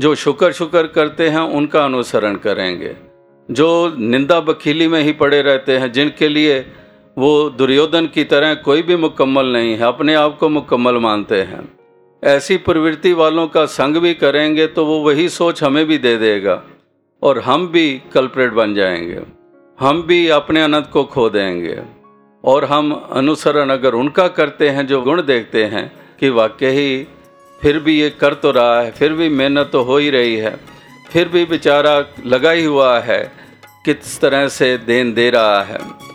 जो शुक्र शुक्र करते हैं, उनका अनुसरण करेंगे। जो निंदा बखीली में ही पड़े रहते हैं, जिनके लिए वो दुर्योधन की तरह कोई भी मुकम्मल नहीं है, अपने आप को मुकम्मल मानते हैं। ऐसी प्रवृत्ति वालों का संग भी करेंगे तो वो वही सोच हमें भी दे देगा, और हम भी कल्प्रेट बन जाएँगे। हम भी अपने अनंत को खो देंगे, और हम अनुसरण अगर उनका करते हैं, जो गुण देखते हैं, कि वाकई फिर भी ये कर तो रहा है, फिर भी मेहनत तो हो ही रही है फिर भी बेचारा लगा ही हुआ है, किस तरह से देन दे रहा है।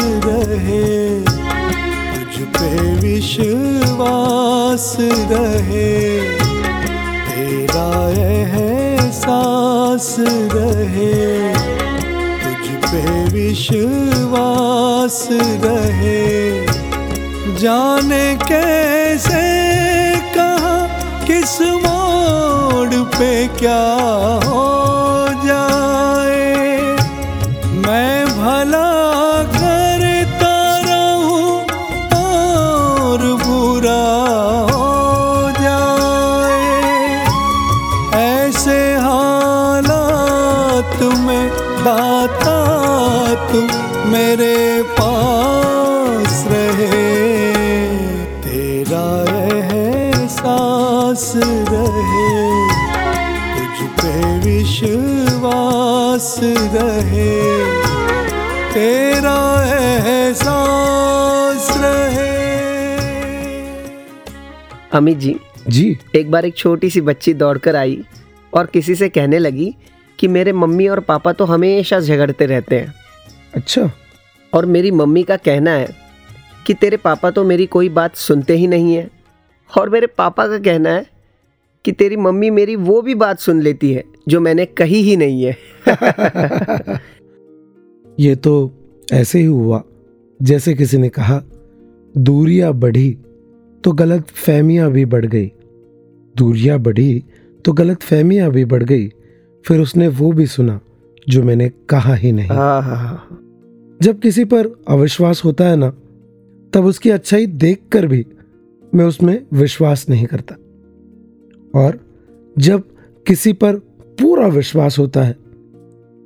रहे, तुझ पे विश्वास रहे। एहसास रहे, तुझ पे विश्वास रहे। जाने कैसे, कहा, किस मोड़ पे क्या हो रहे अमित जी। जी। एक बार एक छोटी सी बच्ची दौड़कर आई और किसी से कहने लगी कि मेरे मम्मी और पापा तो हमेशा झगड़ते रहते हैं। अच्छा। और मेरी मम्मी का कहना है कि तेरे पापा तो मेरी कोई बात सुनते ही नहीं है। और मेरे पापा का कहना है कि तेरी मम्मी मेरी वो भी बात सुन लेती है जो मैंने कही ही नहीं है। ये तो ऐसे ही हुआ। जैसे किसी ने कहा दूरियाँ बढ़ी तो गलत फहमियाँ भी बढ़ गई। दूरियाँ बढ़ी तो गलत फहमियाँ भी बढ़ गई। फिर उसने वो भी सुना जो मैंने कहा ही नहीं। हाँ, हाँ, हाँ। जब किसी पर अविश्वास होता है ना तब उसकी अच्छाई देखकर भी मैं उसमें विश्वास नहीं करता। और जब किसी पर पूरा विश्वास होता है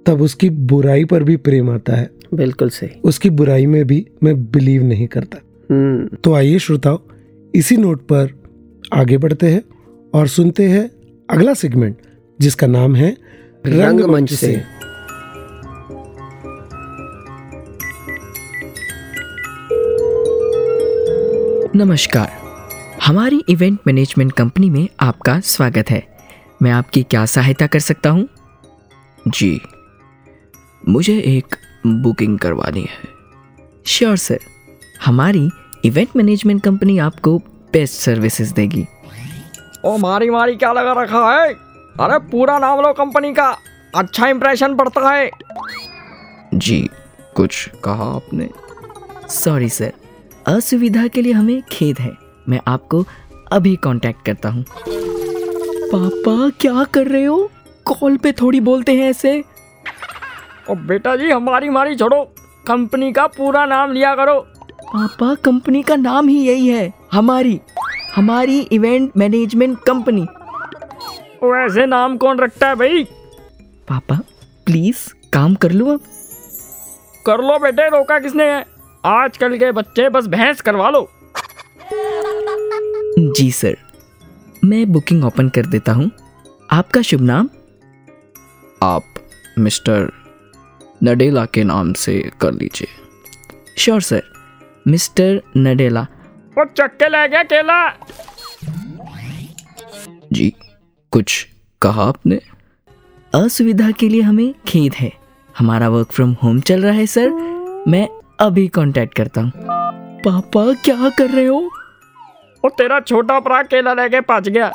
तब उसकी बुराई पर भी प्रेम आता है। बिल्कुल सही। उसकी बुराई में भी मैं बिलीव नहीं करता। हम्म। तो आइए श्रोताओ इसी नोट पर आगे बढ़ते हैं और सुनते हैं अगला सेगमेंट, जिसका नाम है रंगमंच से। नमस्कार। हमारी इवेंट मैनेजमेंट कंपनी में आपका स्वागत है। मैं आपकी क्या सहायता कर सकता हूँ? जी। मुझे एक बुकिंग करवानी है। Sure, sir. हमारी इवेंट मैनेजमेंट कंपनी आपको बेस्ट सर्विसेज़ देगी। ओ मारी मारी क्या लगा रखा है? अरे पूरा नाम लो कंपनी का। अच्छा इंप्रेशन पड़ता है। जी कुछ कहा आपने? सॉरी सर असुविधा के लिए हमें खेद है। मैं आपको अभी कांटेक्ट करता हूँ। पापा क्या कर रहे हो? कॉल पे थोड़ी बोलते हैं ऐसे। ओ बेटा जी हमारी मारी छोड़ो। कंपनी का पूरा नाम लिया करो। पापा कंपनी का नाम ही यही है हमारी हमारी इवेंट मैनेजमेंट कंपनी वैसे नाम कौन रखता है भाई? पापा प्लीज़ काम कर लो अब कर लो बेटे रोका किसने है? आजकल के बच्चे बस भैंस करवा लो। जी सर मैं बुकिंग ओपन कर देता हूँ। आपका शुभ नाम? आप मिस्टर नडेला के नाम से कर लीजिए। Sure sir mister Nadella. वो चक्के ले गया केला। जी कुछ कहा आपने? असुविधा के लिए हमें खेद है। हमारा वर्क फ्रॉम होम चल रहा है सर मैं अभी कांटेक्ट करता हूँ। पापा क्या कर रहे हो? वो तेरा छोटा भरा केला लेके पच गया।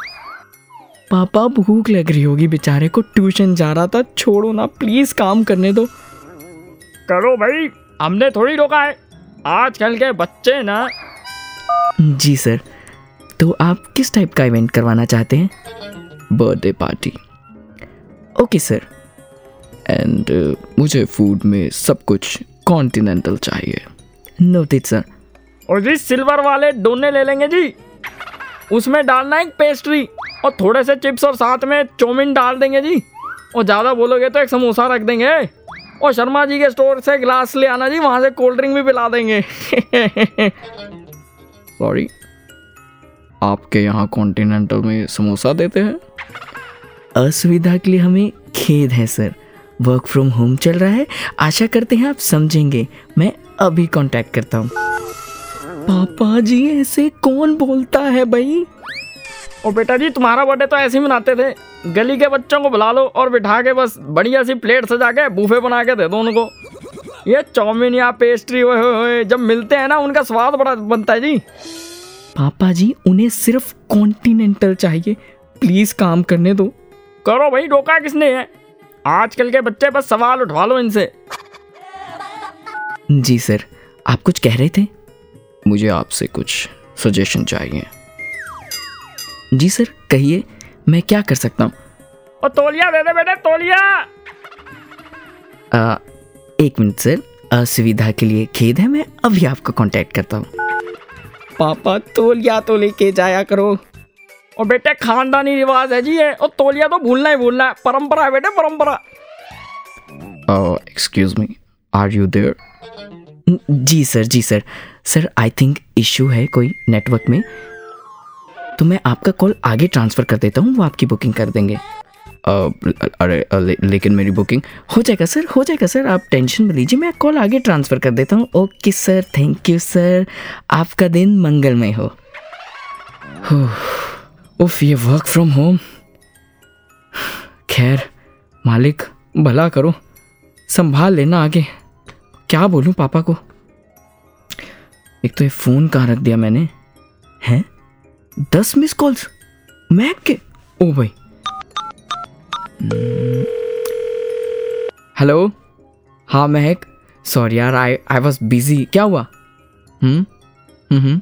पापा भूख लग रही होगी बेचारे को ट्यूशन जा रहा था। छोड़ो ना प्लीज़ काम करने दो। करो भाई हमने थोड़ी रोका है। आजकल के बच्चे ना। जी सर तो आप किस टाइप का इवेंट करवाना चाहते हैं? Birthday party okay sir and मुझे फ़ूड में सब कुछ कॉन्टिनेंटल चाहिए। नोटेड सर और जी सिल्वर वाले डोने ले लेंगे जी। उसमें डालना एक पेस्ट्री और थोड़े से चिप्स और साथ में चौमिन डाल देंगे जी। और ज़्यादा बोलोगे तो एक समोसा रख देंगे। और शर्मा जी के स्टोर से ग्लास ले आना जी, वहाँ से कोल्ड ड्रिंक भी पिला देंगे। सॉरी आपके यहाँ कॉन्टिनेंटल में समोसा देते हैं? असुविधा के लिए हमें खेद है, सर। वर्क फ्रॉम होम चल रहा है। आशा करते हैं आप समझेंगे। मैं अभी कांटेक्ट करता हूँ। पापा जी, ऐसे कौन बोलता है भाई? और बेटा जी तुम्हारा बर्थडे तो ऐसे ही मनाते थे। गली के बच्चों को बुला लो और बिठा के बस बढ़िया सी प्लेट सजा के बूफे बना के दे दो उनको। ये चाउमीन या पेस्ट्री ओए होए जब मिलते हैं ना उनका स्वाद बड़ा बनता है जी। पापा जी उन्हें सिर्फ़ कॉन्टिनेंटल चाहिए। प्लीज़ काम करने दो। करो भाई रोका किसने है? आजकल के बच्चे बस सवाल उठवा लो इनसे। जी सर आप कुछ कह रहे थे? मुझे आपसे कुछ सजेशन चाहिए। जी सर कहिए मैं क्या कर सकता हूँ? और तोलिया दे दे बेटे तोलिया। आ, एक मिनट सर असुविधा के लिए खेद है मैं अभी आपको कांटेक्ट करता हूँ। पापा तोलिया तो लेके जाया करो। और बेटे खानदानी रिवाज है जी ये। और तोलिया तो भूलना ही भूलना है। परंपरा है बेटे परंपरा। Excuse me are you there ji sir ji sir. Sir I think issue है कोई नेटवर्क में। तो मैं आपका कॉल आगे ट्रांसफ़र कर देता हूँ वो आपकी बुकिंग कर देंगे। अरे ले, लेकिन मेरी बुकिंग हो जाएगा सर हो जाएगा सर आप टेंशन मत लीजिए मैं कॉल आगे ट्रांसफ़र कर देता हूँ। Okay sir thank you sir आपका दिन मंगलमय हो। उफ ये वर्क फ्रॉम होम खैर मालिक भला करो संभाल लेना आगे। क्या बोलूँ पापा को? एक तो ये फ़ोन कहाँ रख दिया मैंने? हैं? दस मिस कॉल्स महक के। ओ भाई। हेलो हाँ महक सॉरी यार आई आई वॉज़ बिज़ी क्या हुआ? हम्म? हम्म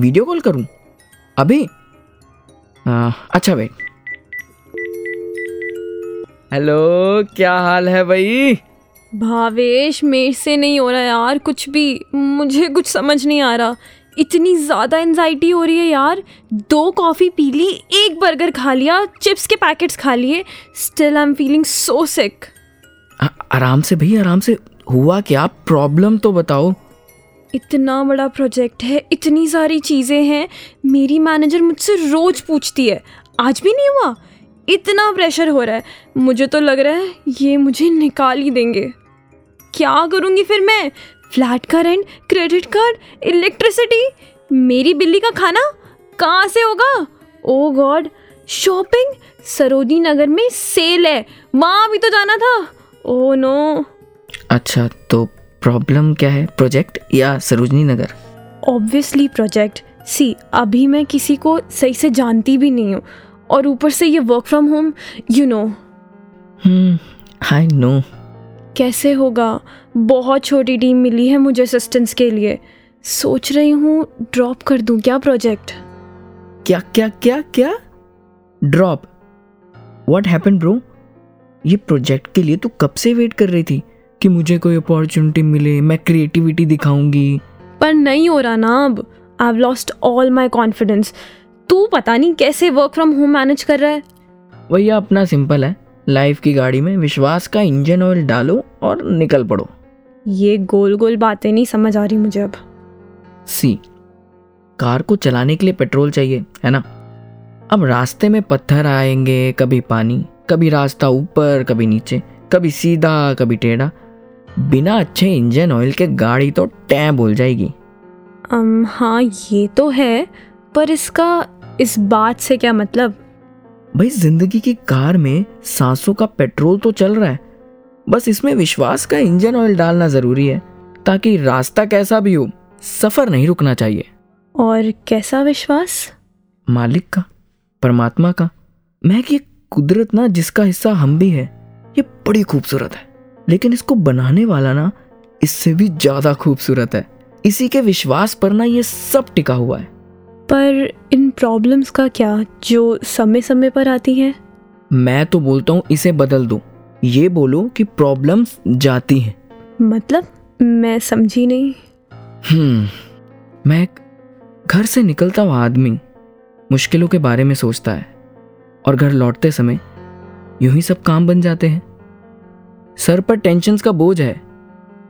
वीडियो कॉल करूँ? अभी? आ, अच्छा भाई। हेलो क्या हाल है भाई? भावेश मेरे से नहीं हो रहा यार कुछ भी। मुझे कुछ समझ नहीं आ रहा। इतनी ज़्यादा एनजाइटी हो रही है यार। दो कॉफ़ी पी ली एक बर्गर खा लिया चिप्स के पैकेट्स खा लिए। Still I am feeling so sick आराम से भैया आराम से। हुआ क्या? प्रॉब्लम तो बताओ। इतना बड़ा प्रोजेक्ट है इतनी सारी चीज़ें हैं। मेरी मैनेजर मुझसे रोज पूछती है। आज भी नहीं हुआ? इतना प्रेशर हो रहा है। मुझे तो लग रहा है ये मुझे निकाल ही देंगे। क्या करूँगी फिर मैं? फ्लैट का रेंट क्रेडिट कार्ड इलेक्ट्रिसिटी मेरी बिल्ली का खाना कहाँ से होगा? Oh god shopping Sarojini Nagar में सेल है। वहाँ भी तो जाना था। ओह नो अच्छा तो प्रॉब्लम क्या है? प्रोजेक्ट या सरोजनी नगर? ऑब्वियसली प्रोजेक्ट सी अभी मैं किसी को सही से जानती भी नहीं हूँ। और ऊपर से ये work from home you know hmm I know कैसे होगा? बहुत छोटी टीम मिली है मुझे असिस्टेंस के लिए। सोच रही हूँ ड्रॉप कर दूँ क्या प्रोजेक्ट क्या क्या क्या क्या? ड्रॉप व्हाट हैपन ब्रो ये प्रोजेक्ट के लिए तू कब से वेट कर रही थी कि मुझे कोई अपॉर्चुनिटी मिले मैं क्रिएटिविटी दिखाऊँगी? पर नहीं हो रहा ना अब। I have lost all my confidence तू पता नहीं कैसे वर्क फ्रॉम होम मैनेज कर रहा है? भैया अपना सिंपल है। लाइफ की गाड़ी में विश्वास का इंजन ऑयल डालो और निकल पड़ो। ये गोल गोल बातें नहीं समझ आ रही मुझे अब। सी कार को चलाने के लिए पेट्रोल चाहिए है ना? अब रास्ते में पत्थर आएँगे कभी पानी कभी रास्ता ऊपर कभी नीचे कभी सीधा कभी टेढ़ा। बिना अच्छे इंजन ऑयल के गाड़ी तो टै बोल जाएगी। um, हाँ ये तो है पर इसका इस बात से क्या मतलब? भाई ज़िंदगी की कार में सांसों का पेट्रोल तो चल रहा है। बस इसमें विश्वास का इंजन ऑयल डालना ज़रूरी है ताकि रास्ता कैसा भी हो सफ़र नहीं रुकना चाहिए। और कैसा विश्वास? मालिक का परमात्मा का। मैं कि कुदरत ना जिसका हिस्सा हम भी है ये बड़ी खूबसूरत है। लेकिन इसको बनाने वाला ना इससे भी ज़्यादा खूबसूरत है। इसी के विश्वास पर ना ये सब टिका हुआ है। पर इन प्रॉब्लम्स का क्या जो समय समय पर आती है? मैं तो बोलता हूँ इसे बदल दो। ये बोलो कि प्रॉब्लम्स जाती हैं। मतलब मैं समझी नहीं। हम्म मैं एक घर से निकलता हुआ आदमी मुश्किलों के बारे में सोचता है और घर लौटते समय यूँ ही सब काम बन जाते हैं। सर पर टेंशन का बोझ है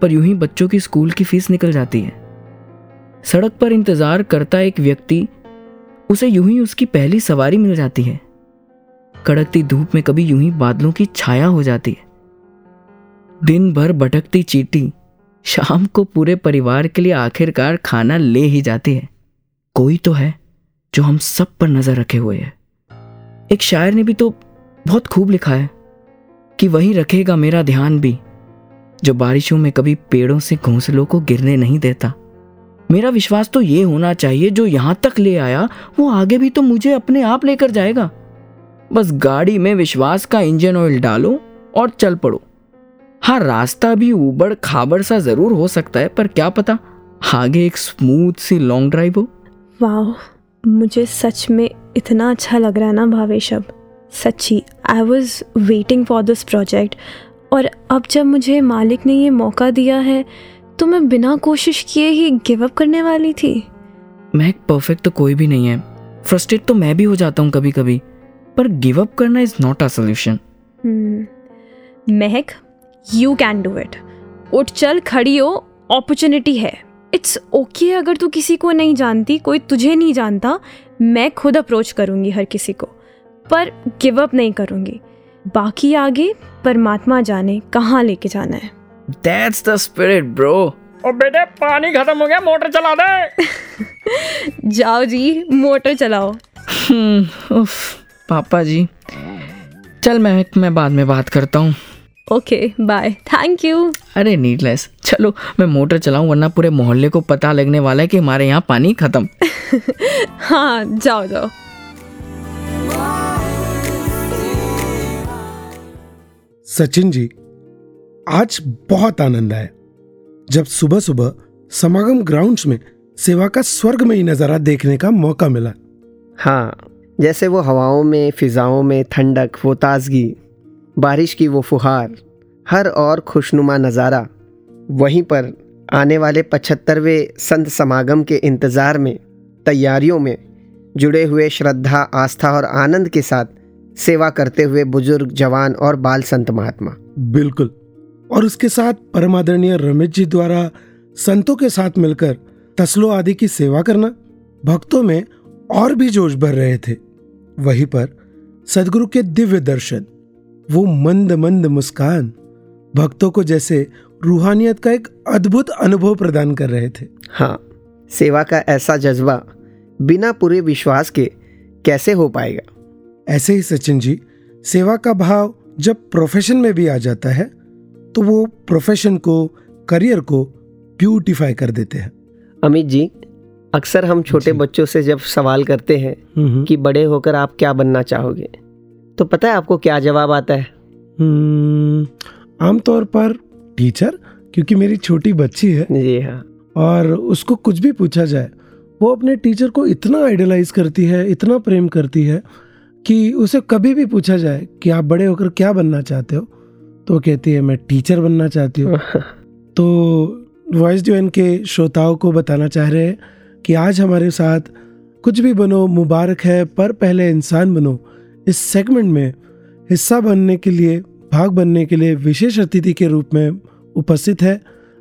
पर यूँ ही बच्चों की स्कूल की फ़ीस निकल जाती है। सड़क पर इंतज़ार करता एक व्यक्ति, उसे यूँ ही उसकी पहली सवारी मिल जाती है। कड़कती धूप में कभी यूँ ही बादलों की छाया हो जाती है। दिन भर भटकती चीटी, शाम को पूरे परिवार के लिए आखिरकार खाना ले ही जाती है। कोई तो है जो हम सब पर नज़र रखे हुए है। एक शायर ने भी तो बहुत खूब लिखा है कि वही रखेगा मेरा ध्यान भी, जो बारिशों में कभी पेड़ों से घोंसलों को गिरने नहीं देता। मेरा विश्वास तो ये होना चाहिए, जो यहाँ तक ले आया, वो आगे भी तो मुझे अपने आप लेकर जाएगा। बस गाड़ी में विश्वास का इंजन ऑयल डालो और चल पड़ो। हाँ रास्ता भी उबड़ खाबड़ सा ज़रूर हो सकता है, पर क्या पता? आगे एक स्मूथ सी लॉन्ग ड्राइव हो। वाह मुझे सच में इतना अच्छा लग रहा है ना भावेश अब। सच्ची I was waiting for this project और अब जब मुझे मालिक ने ये मौका दिया है तो मैं बिना कोशिश किए ही गिव अप करने वाली थी। मैं परफेक्ट तो कोई भी नहीं है। फ्रस्ट्रेट तो मैं भी हो जाता हूँ कभी कभी पर गिव अप करना is not a solution Mahak you can do it उठ चल खड़ी हो अपॉर्चुनिटी है। इट्स ओके okay अगर तू किसी को नहीं जानती कोई तुझे नहीं जानता मैं खुद अप्रोच करूँगी हर किसी को। पर गिव अप नहीं करूँगी। बाकी आगे परमात्मा जाने कहाँ लेके जाना है। दैट्स द स्पिरिट ब्रो ओ बेटे पानी खत्म हो गया मोटर चला दे। जाओ जी मोटर चलाओ। उफ पापा जी। चल मैं मैं बाद में बात करता हूँ। ओके बाय थैंक यू अरे नीडलेस चलो मैं मोटर चलाऊं वरना पूरे मोहल्ले को पता लगने वाला है कि हमारे यहाँ पानी खत्म। हाँ जाओ जाओ। सचिन जी आज बहुत आनंद आया। जब सुबह सुबह समागम ग्राउंड्स में सेवा का स्वर्ग में ही नज़ारा देखने का मौका मिला। हाँ जैसे वो हवाओं में फिजाओं में ठंडक वो ताजगी बारिश की वो फुहार हर और खुशनुमा नज़ारा वहीं पर आने वाले पचहत्तरवें संत समागम के इंतज़ार में तैयारियों में जुड़े हुए श्रद्धा आस्था और आनंद के साथ सेवा करते हुए बुज़ुर्ग जवान और बाल संत महात्मा। बिल्कुल। और उसके साथ परमादरणीय रमेश जी द्वारा संतों के साथ मिलकर तस्लो आदि की सेवा करना भक्तों में और भी जोश भर रहे थे। वहीं पर सदगुरु के दिव्य दर्शन वो मंद मंद मुस्कान भक्तों को जैसे रूहानियत का एक अद्भुत अनुभव प्रदान कर रहे थे। हाँ सेवा का ऐसा जज्बा बिना पूरे विश्वास के कैसे हो पाएगा? ऐसे ही सचिन जी सेवा का भाव जब प्रोफेशन में भी आ जाता है तो वो प्रोफेशन को करियर को ब्यूटिफाई कर देते हैं। अमित जी अक्सर हम छोटे बच्चों से जब सवाल करते हैं हम्म, कि बड़े होकर आप क्या बनना चाहोगे तो पता है आपको क्या जवाब आता है? हम्म, आमतौर पर टीचर क्योंकि मेरी छोटी बच्ची है जी हाँ। और उसको कुछ भी पूछा जाए वो अपने टीचर को इतना आइडलाइज करती है इतना प्रेम करती है कि उसे कभी भी पूछा जाए कि आप बड़े होकर क्या बनना चाहते हो तो कहती है मैं टीचर बनना चाहती हूँ। तो वॉइस डी के श्रोताओं को बताना चाह रहे हैं कि आज हमारे साथ कुछ भी बनो मुबारक है पर पहले इंसान बनो। इस सेगमेंट में हिस्सा बनने के लिए भाग बनने के लिए विशेष अतिथि के रूप में उपस्थित है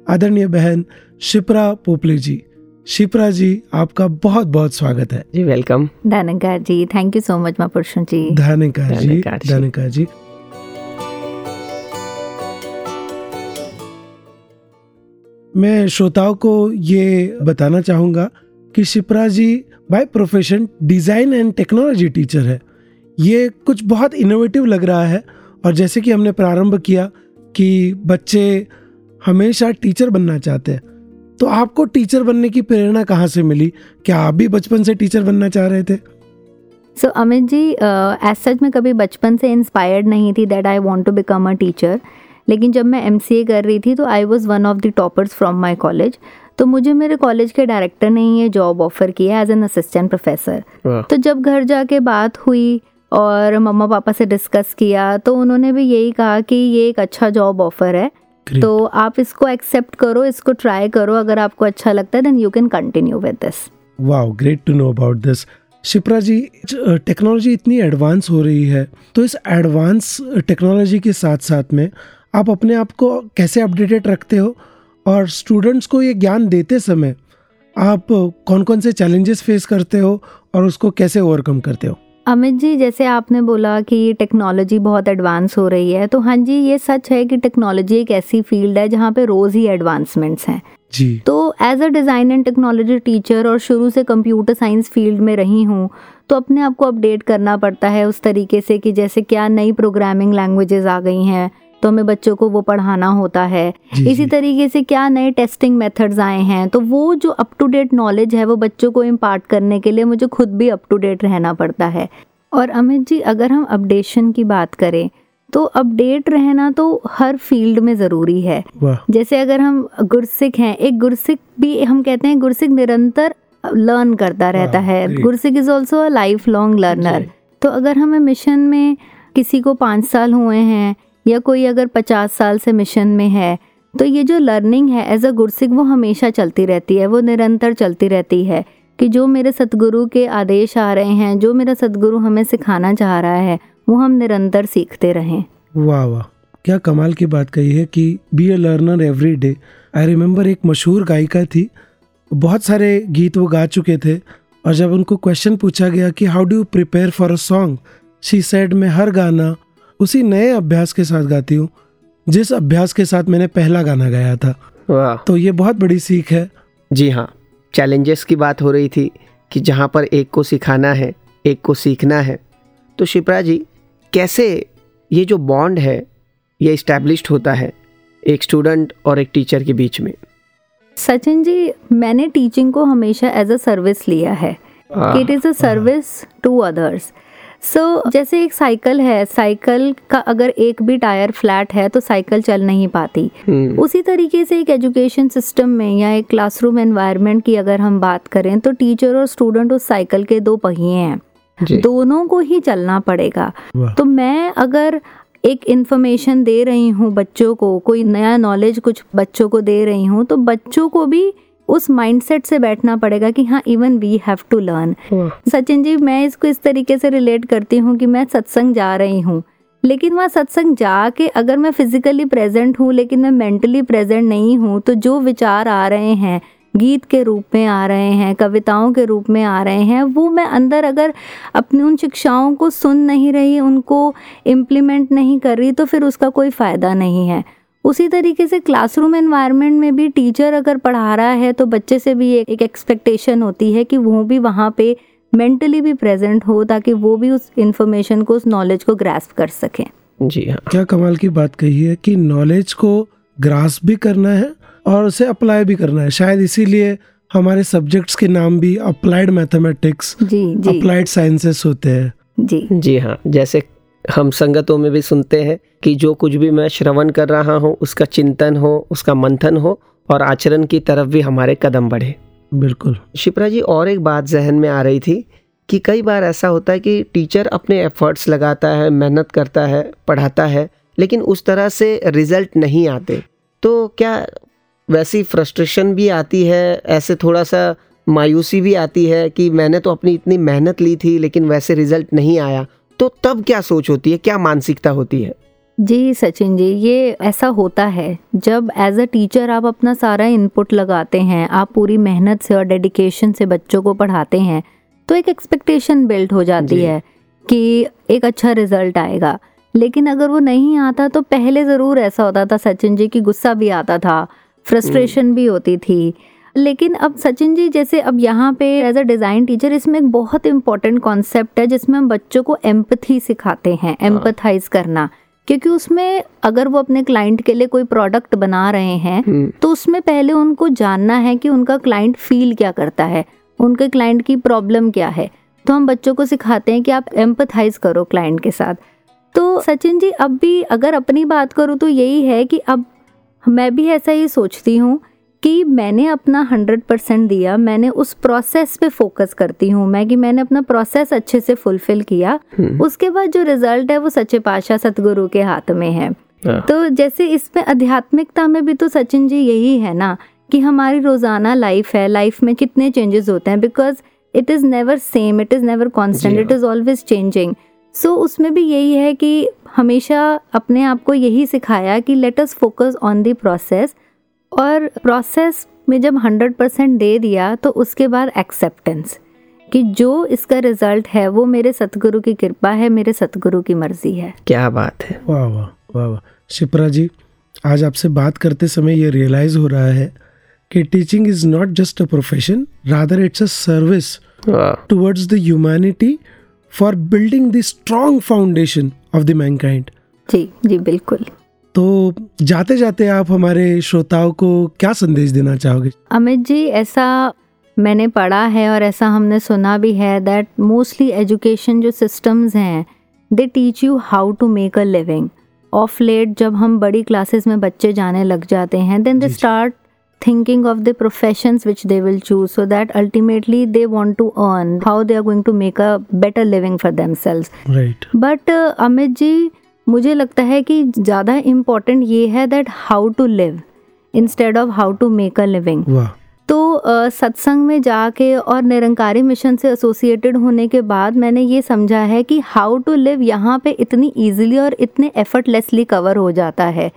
आदरणीय बहन शिप्रा पोपले जी। शिप्रा जी आपका बहुत बहुत स्वागत है। जी वेलकम धनकार जी थैंक यू सो मच महापुरुषों जी। धन्यकार जी धन्यकार जी। मैं श्रोताओं को ये बताना चाहूँगा कि Shipra ji by profession design and technology teacher है। ये कुछ बहुत इनोवेटिव लग रहा है और जैसे कि हमने प्रारंभ किया कि बच्चे हमेशा टीचर बनना चाहते हैं। तो आपको टीचर बनने की प्रेरणा कहाँ से मिली? क्या आप भी बचपन से टीचर बनना चाह रहे थे? सो अमित जी एज सच मैं कभी बचपन से इंस्पायर्ड नहीं थी that I want to become a teacher लेकिन जब मैं एम.सी.ए कर रही थी तो I was one of the toppers from my college तो मुझे मेरे कॉलेज के डायरेक्टर ने ये जॉब ऑफ़र किया एज एन असिस्टेंट प्रोफेसर तो जब घर जाके बात हुई और मम्मा पापा से डिस्कस किया तो उन्होंने भी यही कहा कि ये एक अच्छा जॉब ऑफ़र है। Great. तो आप इसको एक्सेप्ट करो इसको ट्राई करो अगर आपको अच्छा लगता है then you can continue with this wow great to know about this Shipra ji technology इतनी एडवांस हो रही है तो इस एडवांस टेक्नोलॉजी के साथ साथ में आप अपने आप को कैसे अपडेटेड रखते हो? और स्टूडेंट्स को ये ज्ञान देते समय आप कौन कौन से चैलेंजेस फेस करते हो और उसको कैसे ओवरकम करते हो? अमित जी जैसे आपने बोला कि ये टेक्नोलॉजी बहुत एडवांस हो रही है तो हाँ जी ये सच है कि टेक्नोलॉजी एक ऐसी फ़ील्ड है जहाँ पे रोज़ ही एडवांसमेंट्स हैं। जी। तो as a design and technology teacher और शुरू से कंप्यूटर साइंस फ़ील्ड में रही हूँ तो अपने आप को अपडेट करना पड़ता है उस तरीके से कि जैसे क्या नई प्रोग्रामिंग लैंग्वेजेस आ गई हैं तो हमें बच्चों को वो पढ़ाना होता है। इसी। तरीके से क्या नए टेस्टिंग मेथड्स आए हैं? तो वो जो अप टू डेट नॉलेज है वो बच्चों को इम्पार्ट करने के लिए मुझे खुद भी अप टू डेट रहना पड़ता है। और अमित जी अगर हम अपडेशन की बात करें तो अपडेट रहना तो हर फ़ील्ड में ज़रूरी है। जैसे अगर हम गुरसिक हैं एक गुरसिक भी हम कहते हैं गुरसिक निरंतर लर्न करता रहता है. Gursikh is also a life long learner तो अगर हमें मिशन में किसी को पाँच साल हुए हैं या कोई अगर पचास साल से मिशन में है तो ये जो लर्निंग है एज अ गुरसिक वो हमेशा चलती रहती है, वो निरंतर चलती रहती है कि जो मेरे सतगुरु के आदेश आ रहे हैं, जो मेरा सतगुरु हमें सिखाना चाह रहा है, वो हम निरंतर सीखते रहें। वाह वाह। क्या कमाल की बात कही है कि be a learner every day I remember एक मशहूर गायिका थी, बहुत सारे गीत वो गा चुके थे, और जब उनको क्वेश्चन पूछा गया कि how do you prepare for a song she said मैं हर गाना उसी नए अभ्यास के साथ गाती हूँ। जिस अभ्यास के साथ मैंने पहला गाना गाया था। वाह। तो ये बहुत बड़ी सीख है। जी हाँ चैलेंजेस की बात हो रही थी कि जहाँ पर एक को सिखाना है एक को सीखना है। तो शिप्रा जी कैसे ये जो बॉन्ड है ये इस्टेब्लिश्ड होता है एक स्टूडेंट और एक टीचर के बीच में? सचिन जी मैंने टीचिंग को हमेशा एज अ सर्विस लिया है। It is a service to others so so, जैसे एक साइकिल है साइकिल का अगर एक भी टायर फ्लैट है तो साइकिल चल नहीं पाती। हम्म, उसी तरीके से एक एजुकेशन सिस्टम में या एक क्लासरूम एनवायरनमेंट की अगर हम बात करें तो टीचर और स्टूडेंट उस साइकिल के दो पहिए हैं। दोनों को ही चलना पड़ेगा। वाह। तो मैं अगर एक इन्फॉर्मेशन दे रही हूँ बच्चों को कोई नया नॉलेज कुछ बच्चों को दे रही हूँ तो बच्चों को भी उस माइंडसेट से बैठना पड़ेगा कि हाँ even we have to learn Sachin ji मैं इसको इस तरीके से रिलेट करती हूँ कि मैं सत्संग जा रही हूँ। लेकिन वहाँ सत्संग जाके अगर मैं फिजिकली प्रेजेंट हूँ लेकिन मैं मेंटली प्रेजेंट नहीं हूँ तो जो विचार आ रहे हैं गीत के रूप में आ रहे हैं कविताओं के रूप में आ रहे हैं वो मैं अंदर अगर अपनी उन शिक्षाओं को सुन नहीं रही उनको इम्प्लीमेंट नहीं कर रही तो फिर उसका कोई फ़ायदा नहीं है। उसी तरीके से क्लासरूम एनवायरनमेंट में भी टीचर अगर पढ़ा रहा है तो बच्चे से भी एक एक्सपेक्टेशन होती है कि वो भी वहाँ पे मेंटली भी प्रेजेंट हो ताकि वो भी उस इंफॉर्मेशन को उस नॉलेज को ग्रास्प कर सकें। जी हाँ। क्या कमाल की बात कही है कि नॉलेज को ग्रास भी करना है और उसे अप्लाई भी करना है। शायद इसीलिए हमारे सब्जेक्ट्स के नाम भी अप्लाइड मैथमेटिक्स जी जी। अप्लाइड साइंसेस होते हैं। जी। जी हाँ जैसे हम संगतों में भी सुनते हैं कि जो कुछ भी मैं श्रवण कर रहा हूँ उसका चिंतन हो उसका मंथन हो और आचरण की तरफ़ भी हमारे कदम बढ़े। बिल्कुल। शिप्रा जी और एक बात जहन में आ रही थी कि कई बार ऐसा होता है कि टीचर अपने एफर्ट्स लगाता है मेहनत करता है पढ़ाता है लेकिन उस तरह से रिज़ल्ट नहीं आते। तो क्या वैसी फ्रस्ट्रेशन भी आती है? ऐसे थोड़ा सा मायूसी भी आती है कि मैंने तो अपनी इतनी मेहनत ली थी लेकिन वैसे रिज़ल्ट नहीं आया। तो तब क्या सोच होती है? क्या मानसिकता होती है? जी सचिन जी ये ऐसा होता है। जब एज अ टीचर आप अपना सारा इनपुट लगाते हैं आप पूरी मेहनत से और डेडिकेशन से बच्चों को पढ़ाते हैं तो एक एक्सपेक्टेशन बिल्ड हो जाती है कि एक अच्छा रिज़ल्ट आएगा। लेकिन अगर वो नहीं आता तो पहले ज़रूर ऐसा होता था सचिन जी कि गुस्सा भी आता था फ्रस्ट्रेशन भी होती थी। लेकिन अब सचिन जी जैसे अब यहाँ पे एज अ डिज़ाइन टीचर इसमें एक बहुत इंपॉर्टेंट कॉन्सेप्ट है जिसमें हम बच्चों को एम्पथी सिखाते हैं एम्पथाइज करना। क्योंकि उसमें अगर वो अपने क्लाइंट के लिए कोई प्रोडक्ट बना रहे हैं हम्म, तो उसमें पहले उनको जानना है कि उनका क्लाइंट फील क्या करता है उनके क्लाइंट की प्रॉब्लम क्या है। तो हम बच्चों को सिखाते हैं कि आप एम्पथाइज करो क्लाइंट के साथ। तो सचिन जी अब भी अगर अपनी बात करूँ तो यही है कि अब मैं भी ऐसा ही सोचती हूँ कि मैंने अपना हंड्रेड परसेंट दिया मैंने उस प्रोसेस पे फोकस करती हूँ मैं कि मैंने अपना प्रोसेस अच्छे से फुलफिल किया। हम्म, उसके बाद जो रिज़ल्ट है वो सच्चे पातशाह सतगुरु के हाथ में है। हाँ। तो जैसे इसमें आध्यात्मिकता में भी तो सचिन जी यही है ना कि हमारी रोज़ाना लाइफ है लाइफ में कितने चेंजेस होते हैं because it is never same it is never constant it is always changing so उसमें भी यही है कि हमेशा अपने आप को यही सिखाया कि let us focus on the process और प्रोसेस में जब हंड्रेड परसेंट दे दिया तो उसके बाद एक्सेप्टेंस कि जो इसका रिज़ल्ट है वो मेरे सतगुरु की कृपा है मेरे सतगुरु की मर्ज़ी है। क्या बात है। वाह वाह वाह वाह। शिप्रा जी आज आपसे बात करते समय ये रियलाइज़ हो रहा है कि teaching is not just a profession rather it's a service towards the humanity for building the strong foundation of the mankind जी जी बिल्कुल। तो जाते जाते आप हमारे श्रोताओं को क्या संदेश देना चाहोगे? अमित जी ऐसा मैंने पढ़ा है और ऐसा हमने सुना भी है दैट मोस्टली एजुकेशन जो सिस्टम्स हैं they teach you how to make a living of late जब हम बड़ी क्लासेस में बच्चे जाने लग जाते हैं then they start thinking of the professions which they will choose so that ultimately they want to earn how they are going to make a better living for themselves but Amit ji मुझे लगता है कि ज़्यादा important ये है that how to live instead of how to make a living तो अ, सत्संग में जाके और निरंकारी मिशन से एसोसिएटेड होने के बाद मैंने ये समझा है कि हाउ टू लिव यहाँ पे इतनी इजीली और इतने एफर्टलेसली कवर हो जाता है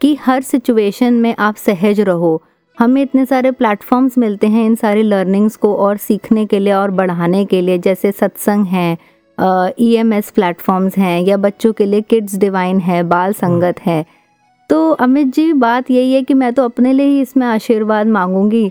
कि हर सिचुएशन में आप सहज रहो। हमें इतने सारे प्लेटफॉर्म्स मिलते हैं इन सारी लर्निंग्स को और सीखने के लिए और बढ़ाने के लिए जैसे सत्संग हैं ई एम एस प्लेटफॉर्म्स हैं या बच्चों के लिए किड्स डिवाइन है, बाल संगत है। तो अमित जी, बात यही है कि मैं तो अपने लिए ही इसमें आशीर्वाद मांगूँगी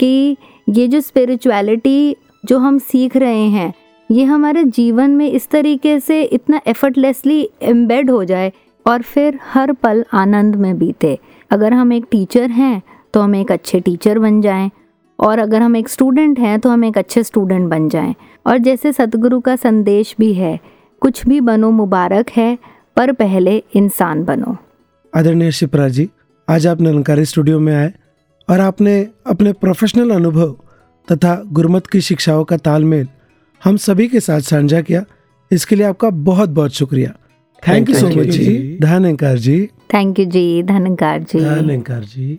कि ये जो स्पिरिचुअलिटी जो हम सीख रहे हैं, ये हमारे जीवन में इस तरीके से इतना एफर्टलेसली एम्बेड हो जाए और फिर हर पल आनंद में बीते। अगर हम एक टीचर हैं तो हम एक अच्छे टीचर बन जाएँ। और अगर हम एक स्टूडेंट हैं तो हम एक अच्छे स्टूडेंट बन जाएँ। और जैसे सतगुरु का संदेश भी है कुछ भी बनो मुबारक है पर पहले इंसान बनो। आदरणीय शिप्रा जी आज आप निरंकारी स्टूडियो में आए और आपने अपने प्रोफेशनल अनुभव तथा गुरमत की शिक्षाओं का तालमेल हम सभी के साथ साझा किया। इसके लिए आपका बहुत बहुत शुक्रिया। थैंक यू सो मच जी। जी। धन्यकार जी। थैंक यू जी धनकार जी। धन्यकार जी।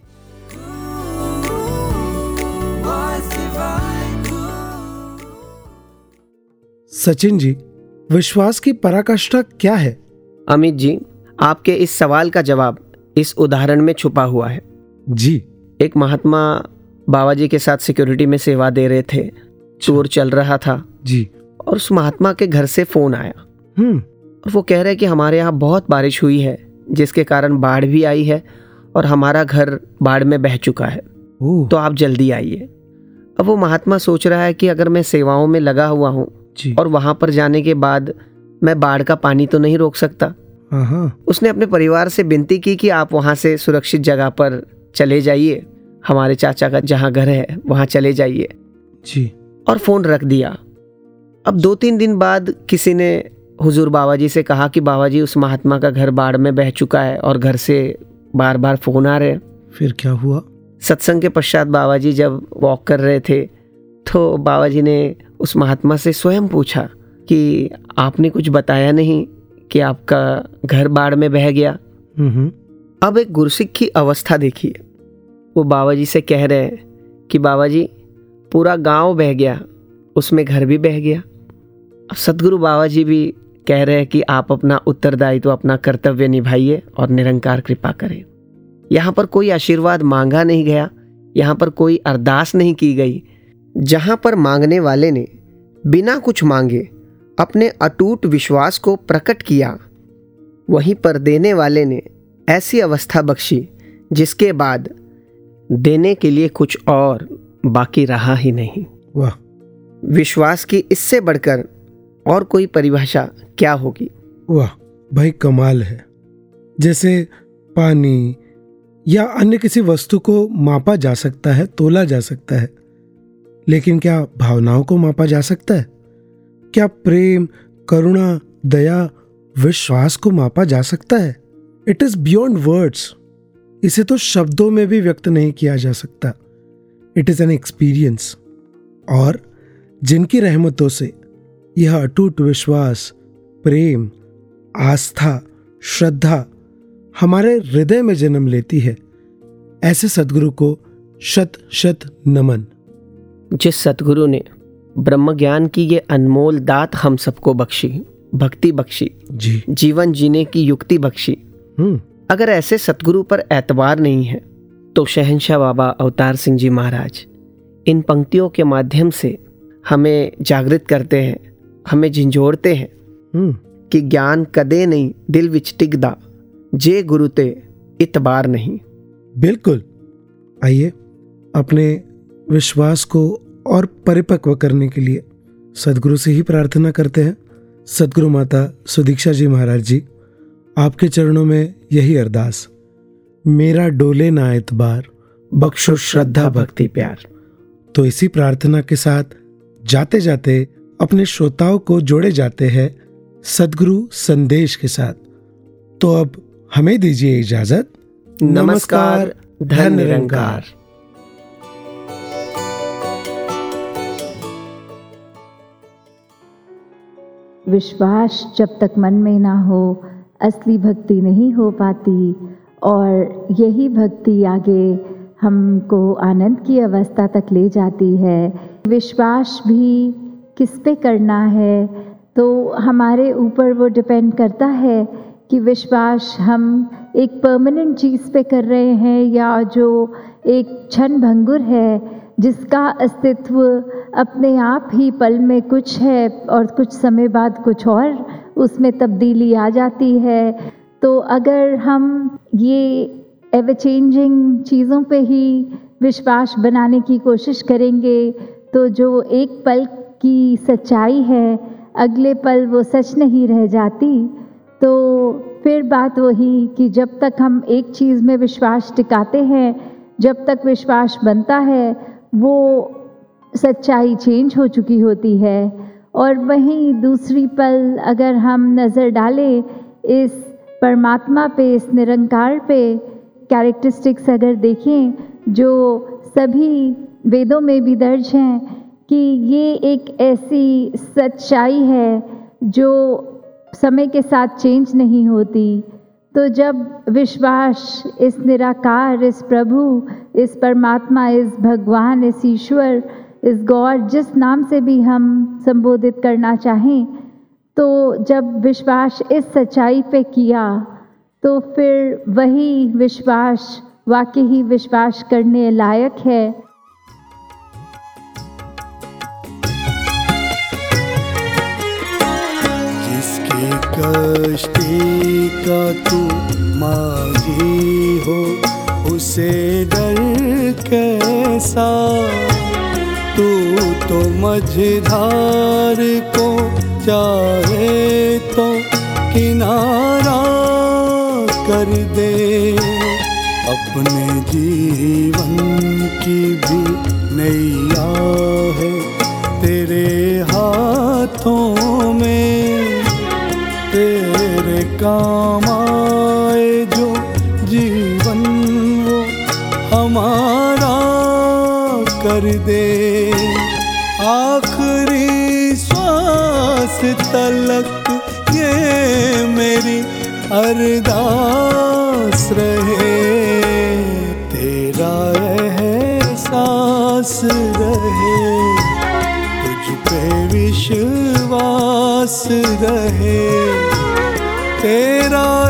सचिन जी विश्वास की पराकाष्ठा क्या है? अमित जी आपके इस सवाल का जवाब इस उदाहरण में छुपा हुआ है। जी। एक महात्मा बाबा जी के साथ सिक्योरिटी में सेवा दे रहे थे। चोर चल रहा था। जी। और उस महात्मा के घर से फ़ोन आया। हम्म। और वो कह रहे कि हमारे यहाँ बहुत बारिश हुई है जिसके कारण बाढ़ भी आई है और हमारा घर बाढ़ में बह चुका है। तो आप जल्दी आइए। अब वो महात्मा सोच रहा है कि अगर मैं सेवाओं में लगा हुआ हूँ और वहाँ पर जाने के बाद मैं बाढ़ का पानी तो नहीं रोक सकता। हाँ हाँ। उसने अपने परिवार से विनती की कि आप वहाँ से सुरक्षित जगह पर चले जाइए। हमारे चाचा का जहाँ घर है वहाँ चले जाइए। जी। और फ़ोन रख दिया। अब दो तीन दिन बाद किसी ने हुजूर बाबा जी से कहा कि बाबा जी उस महात्मा का घर बाढ़ में बह चुका है और घर से बार बार फ़ोन आ रहे हैं। फिर क्या हुआ? सत्संग के पश्चात बाबा जी जब वॉक कर रहे थे तो बाबा जी ने उस महात्मा से स्वयं पूछा कि आपने कुछ बताया नहीं कि आपका घर बाढ़ में बह गया? हम्म। अब एक गुरसिख की अवस्था देखिए। वो बाबा जी से कह रहे हैं कि बाबा जी पूरा गाँव बह गया, उसमें घर भी बह गया। अब सदगुरु बाबा जी भी कह रहे हैं कि आप अपना उत्तरदायित्व, अपना कर्तव्य निभाइए और निरंकार कृपा करें। यहाँ पर कोई आशीर्वाद मांगा नहीं गया, यहाँ पर कोई अरदास नहीं की गई। जहाँ पर मांगने वाले ने बिना कुछ मांगे अपने अटूट विश्वास को प्रकट किया। वहीं पर देने वाले ने ऐसी अवस्था बख्शी जिसके बाद देने के लिए कुछ और बाकी रहा ही नहीं। वाह। विश्वास की इससे बढ़कर और कोई परिभाषा क्या होगी? वाह भाई कमाल है। जैसे पानी या अन्य किसी वस्तु को मापा जा सकता है तोला जा सकता है। लेकिन क्या भावनाओं को मापा जा सकता है? क्या प्रेम, करुणा, दया, विश्वास को मापा जा सकता है? इट इज़ बियॉन्ड वर्ड्स इसे तो शब्दों में भी व्यक्त नहीं किया जा सकता। इट इज़ एन एक्सपीरियंस और जिनकी रहमतों से यह अटूट विश्वास, प्रेम, आस्था, श्रद्धा हमारे हृदय में जन्म लेती है। ऐसे सदगुरु को शत शत नमन। जिस सतगुरु ने ब्रह्म ज्ञान की ये अनमोल दात हम सबको बख्शी भक्ति बख्शी जी। जीवन जीने की युक्ति बख्शी। हम्म। अगर ऐसे सतगुरु पर एतबार नहीं है तो शहनशाह बाबा अवतार सिंह जी महाराज इन पंक्तियों के माध्यम से हमें जागृत करते हैं हमें झिंझोड़ते हैं हम्म। कि ज्ञान कदे नहीं दिल विच टिकदा जे गुरु ते इतबार नहीं। बिल्कुल। आइए अपने विश्वास को और परिपक्व करने के लिए सदगुरु से ही प्रार्थना करते हैं। सदगुरु माता सुदीक्षा जी महाराज जी, आपके चरणों में यही अरदास। मेरा डोले ना एतबार बख्शो श्रद्धा, भक्ति, प्यार। तो इसी प्रार्थना के साथ जाते जाते अपने श्रोताओं को जोड़े जाते हैं सदगुरु संदेश के साथ। तो अब हमें दीजिए इजाज़त। नमस्कार धन निरंकार विश्वास जब तक मन में ना हो, असली भक्ति नहीं हो पाती और यही भक्ति आगे हमको आनंद की अवस्था तक ले जाती है। विश्वास भी किस पे करना है? तो हमारे ऊपर वो डिपेंड करता है कि विश्वास हम एक परमानेंट चीज़ पे कर रहे हैं या जो एक क्षण भंगुर है जिसका अस्तित्व अपने आप ही पल में कुछ है और कुछ समय बाद कुछ और उसमें तब्दीली आ जाती है। तो अगर हम ये एवर चेंजिंग चीज़ों पे ही विश्वास बनाने की कोशिश करेंगे तो जो एक पल की सच्चाई है, अगले पल वो सच नहीं रह जाती। तो फिर बात वही कि जब तक हम एक चीज़ में विश्वास टिकाते हैं, जब तक विश्वास बनता है वो सच्चाई चेंज हो चुकी होती है। और वहीं दूसरी पल अगर हम नज़र डालें इस परमात्मा पे, इस निरंकार पे कैरेक्टरिस्टिक्स अगर देखें, जो सभी वेदों में भी दर्ज हैं कि ये एक ऐसी सच्चाई है जो समय के साथ चेंज नहीं होती। तो जब विश्वास इस निराकार, इस प्रभु, इस परमात्मा, इस भगवान, इस ईश्वर, इस गॉड जिस नाम से भी हम संबोधित करना चाहें तो जब विश्वास इस सच्चाई पे किया तो फिर वही विश्वास, वाकई ही विश्वास करने लायक है। कष्टी का तू मागी हो, उसे डर कैसा? तू तो मझधार को चाहे तो किनारा कर दे। अपने जीवन की भी नैया है, तेरे हाथों काम आए जो जीवन वो हमारा कर दे। आखिरी श्वास तलक ये मेरी अरदास रहे। तेरा एहसास रहे। तुझ पे विश्वास रहे। तेरा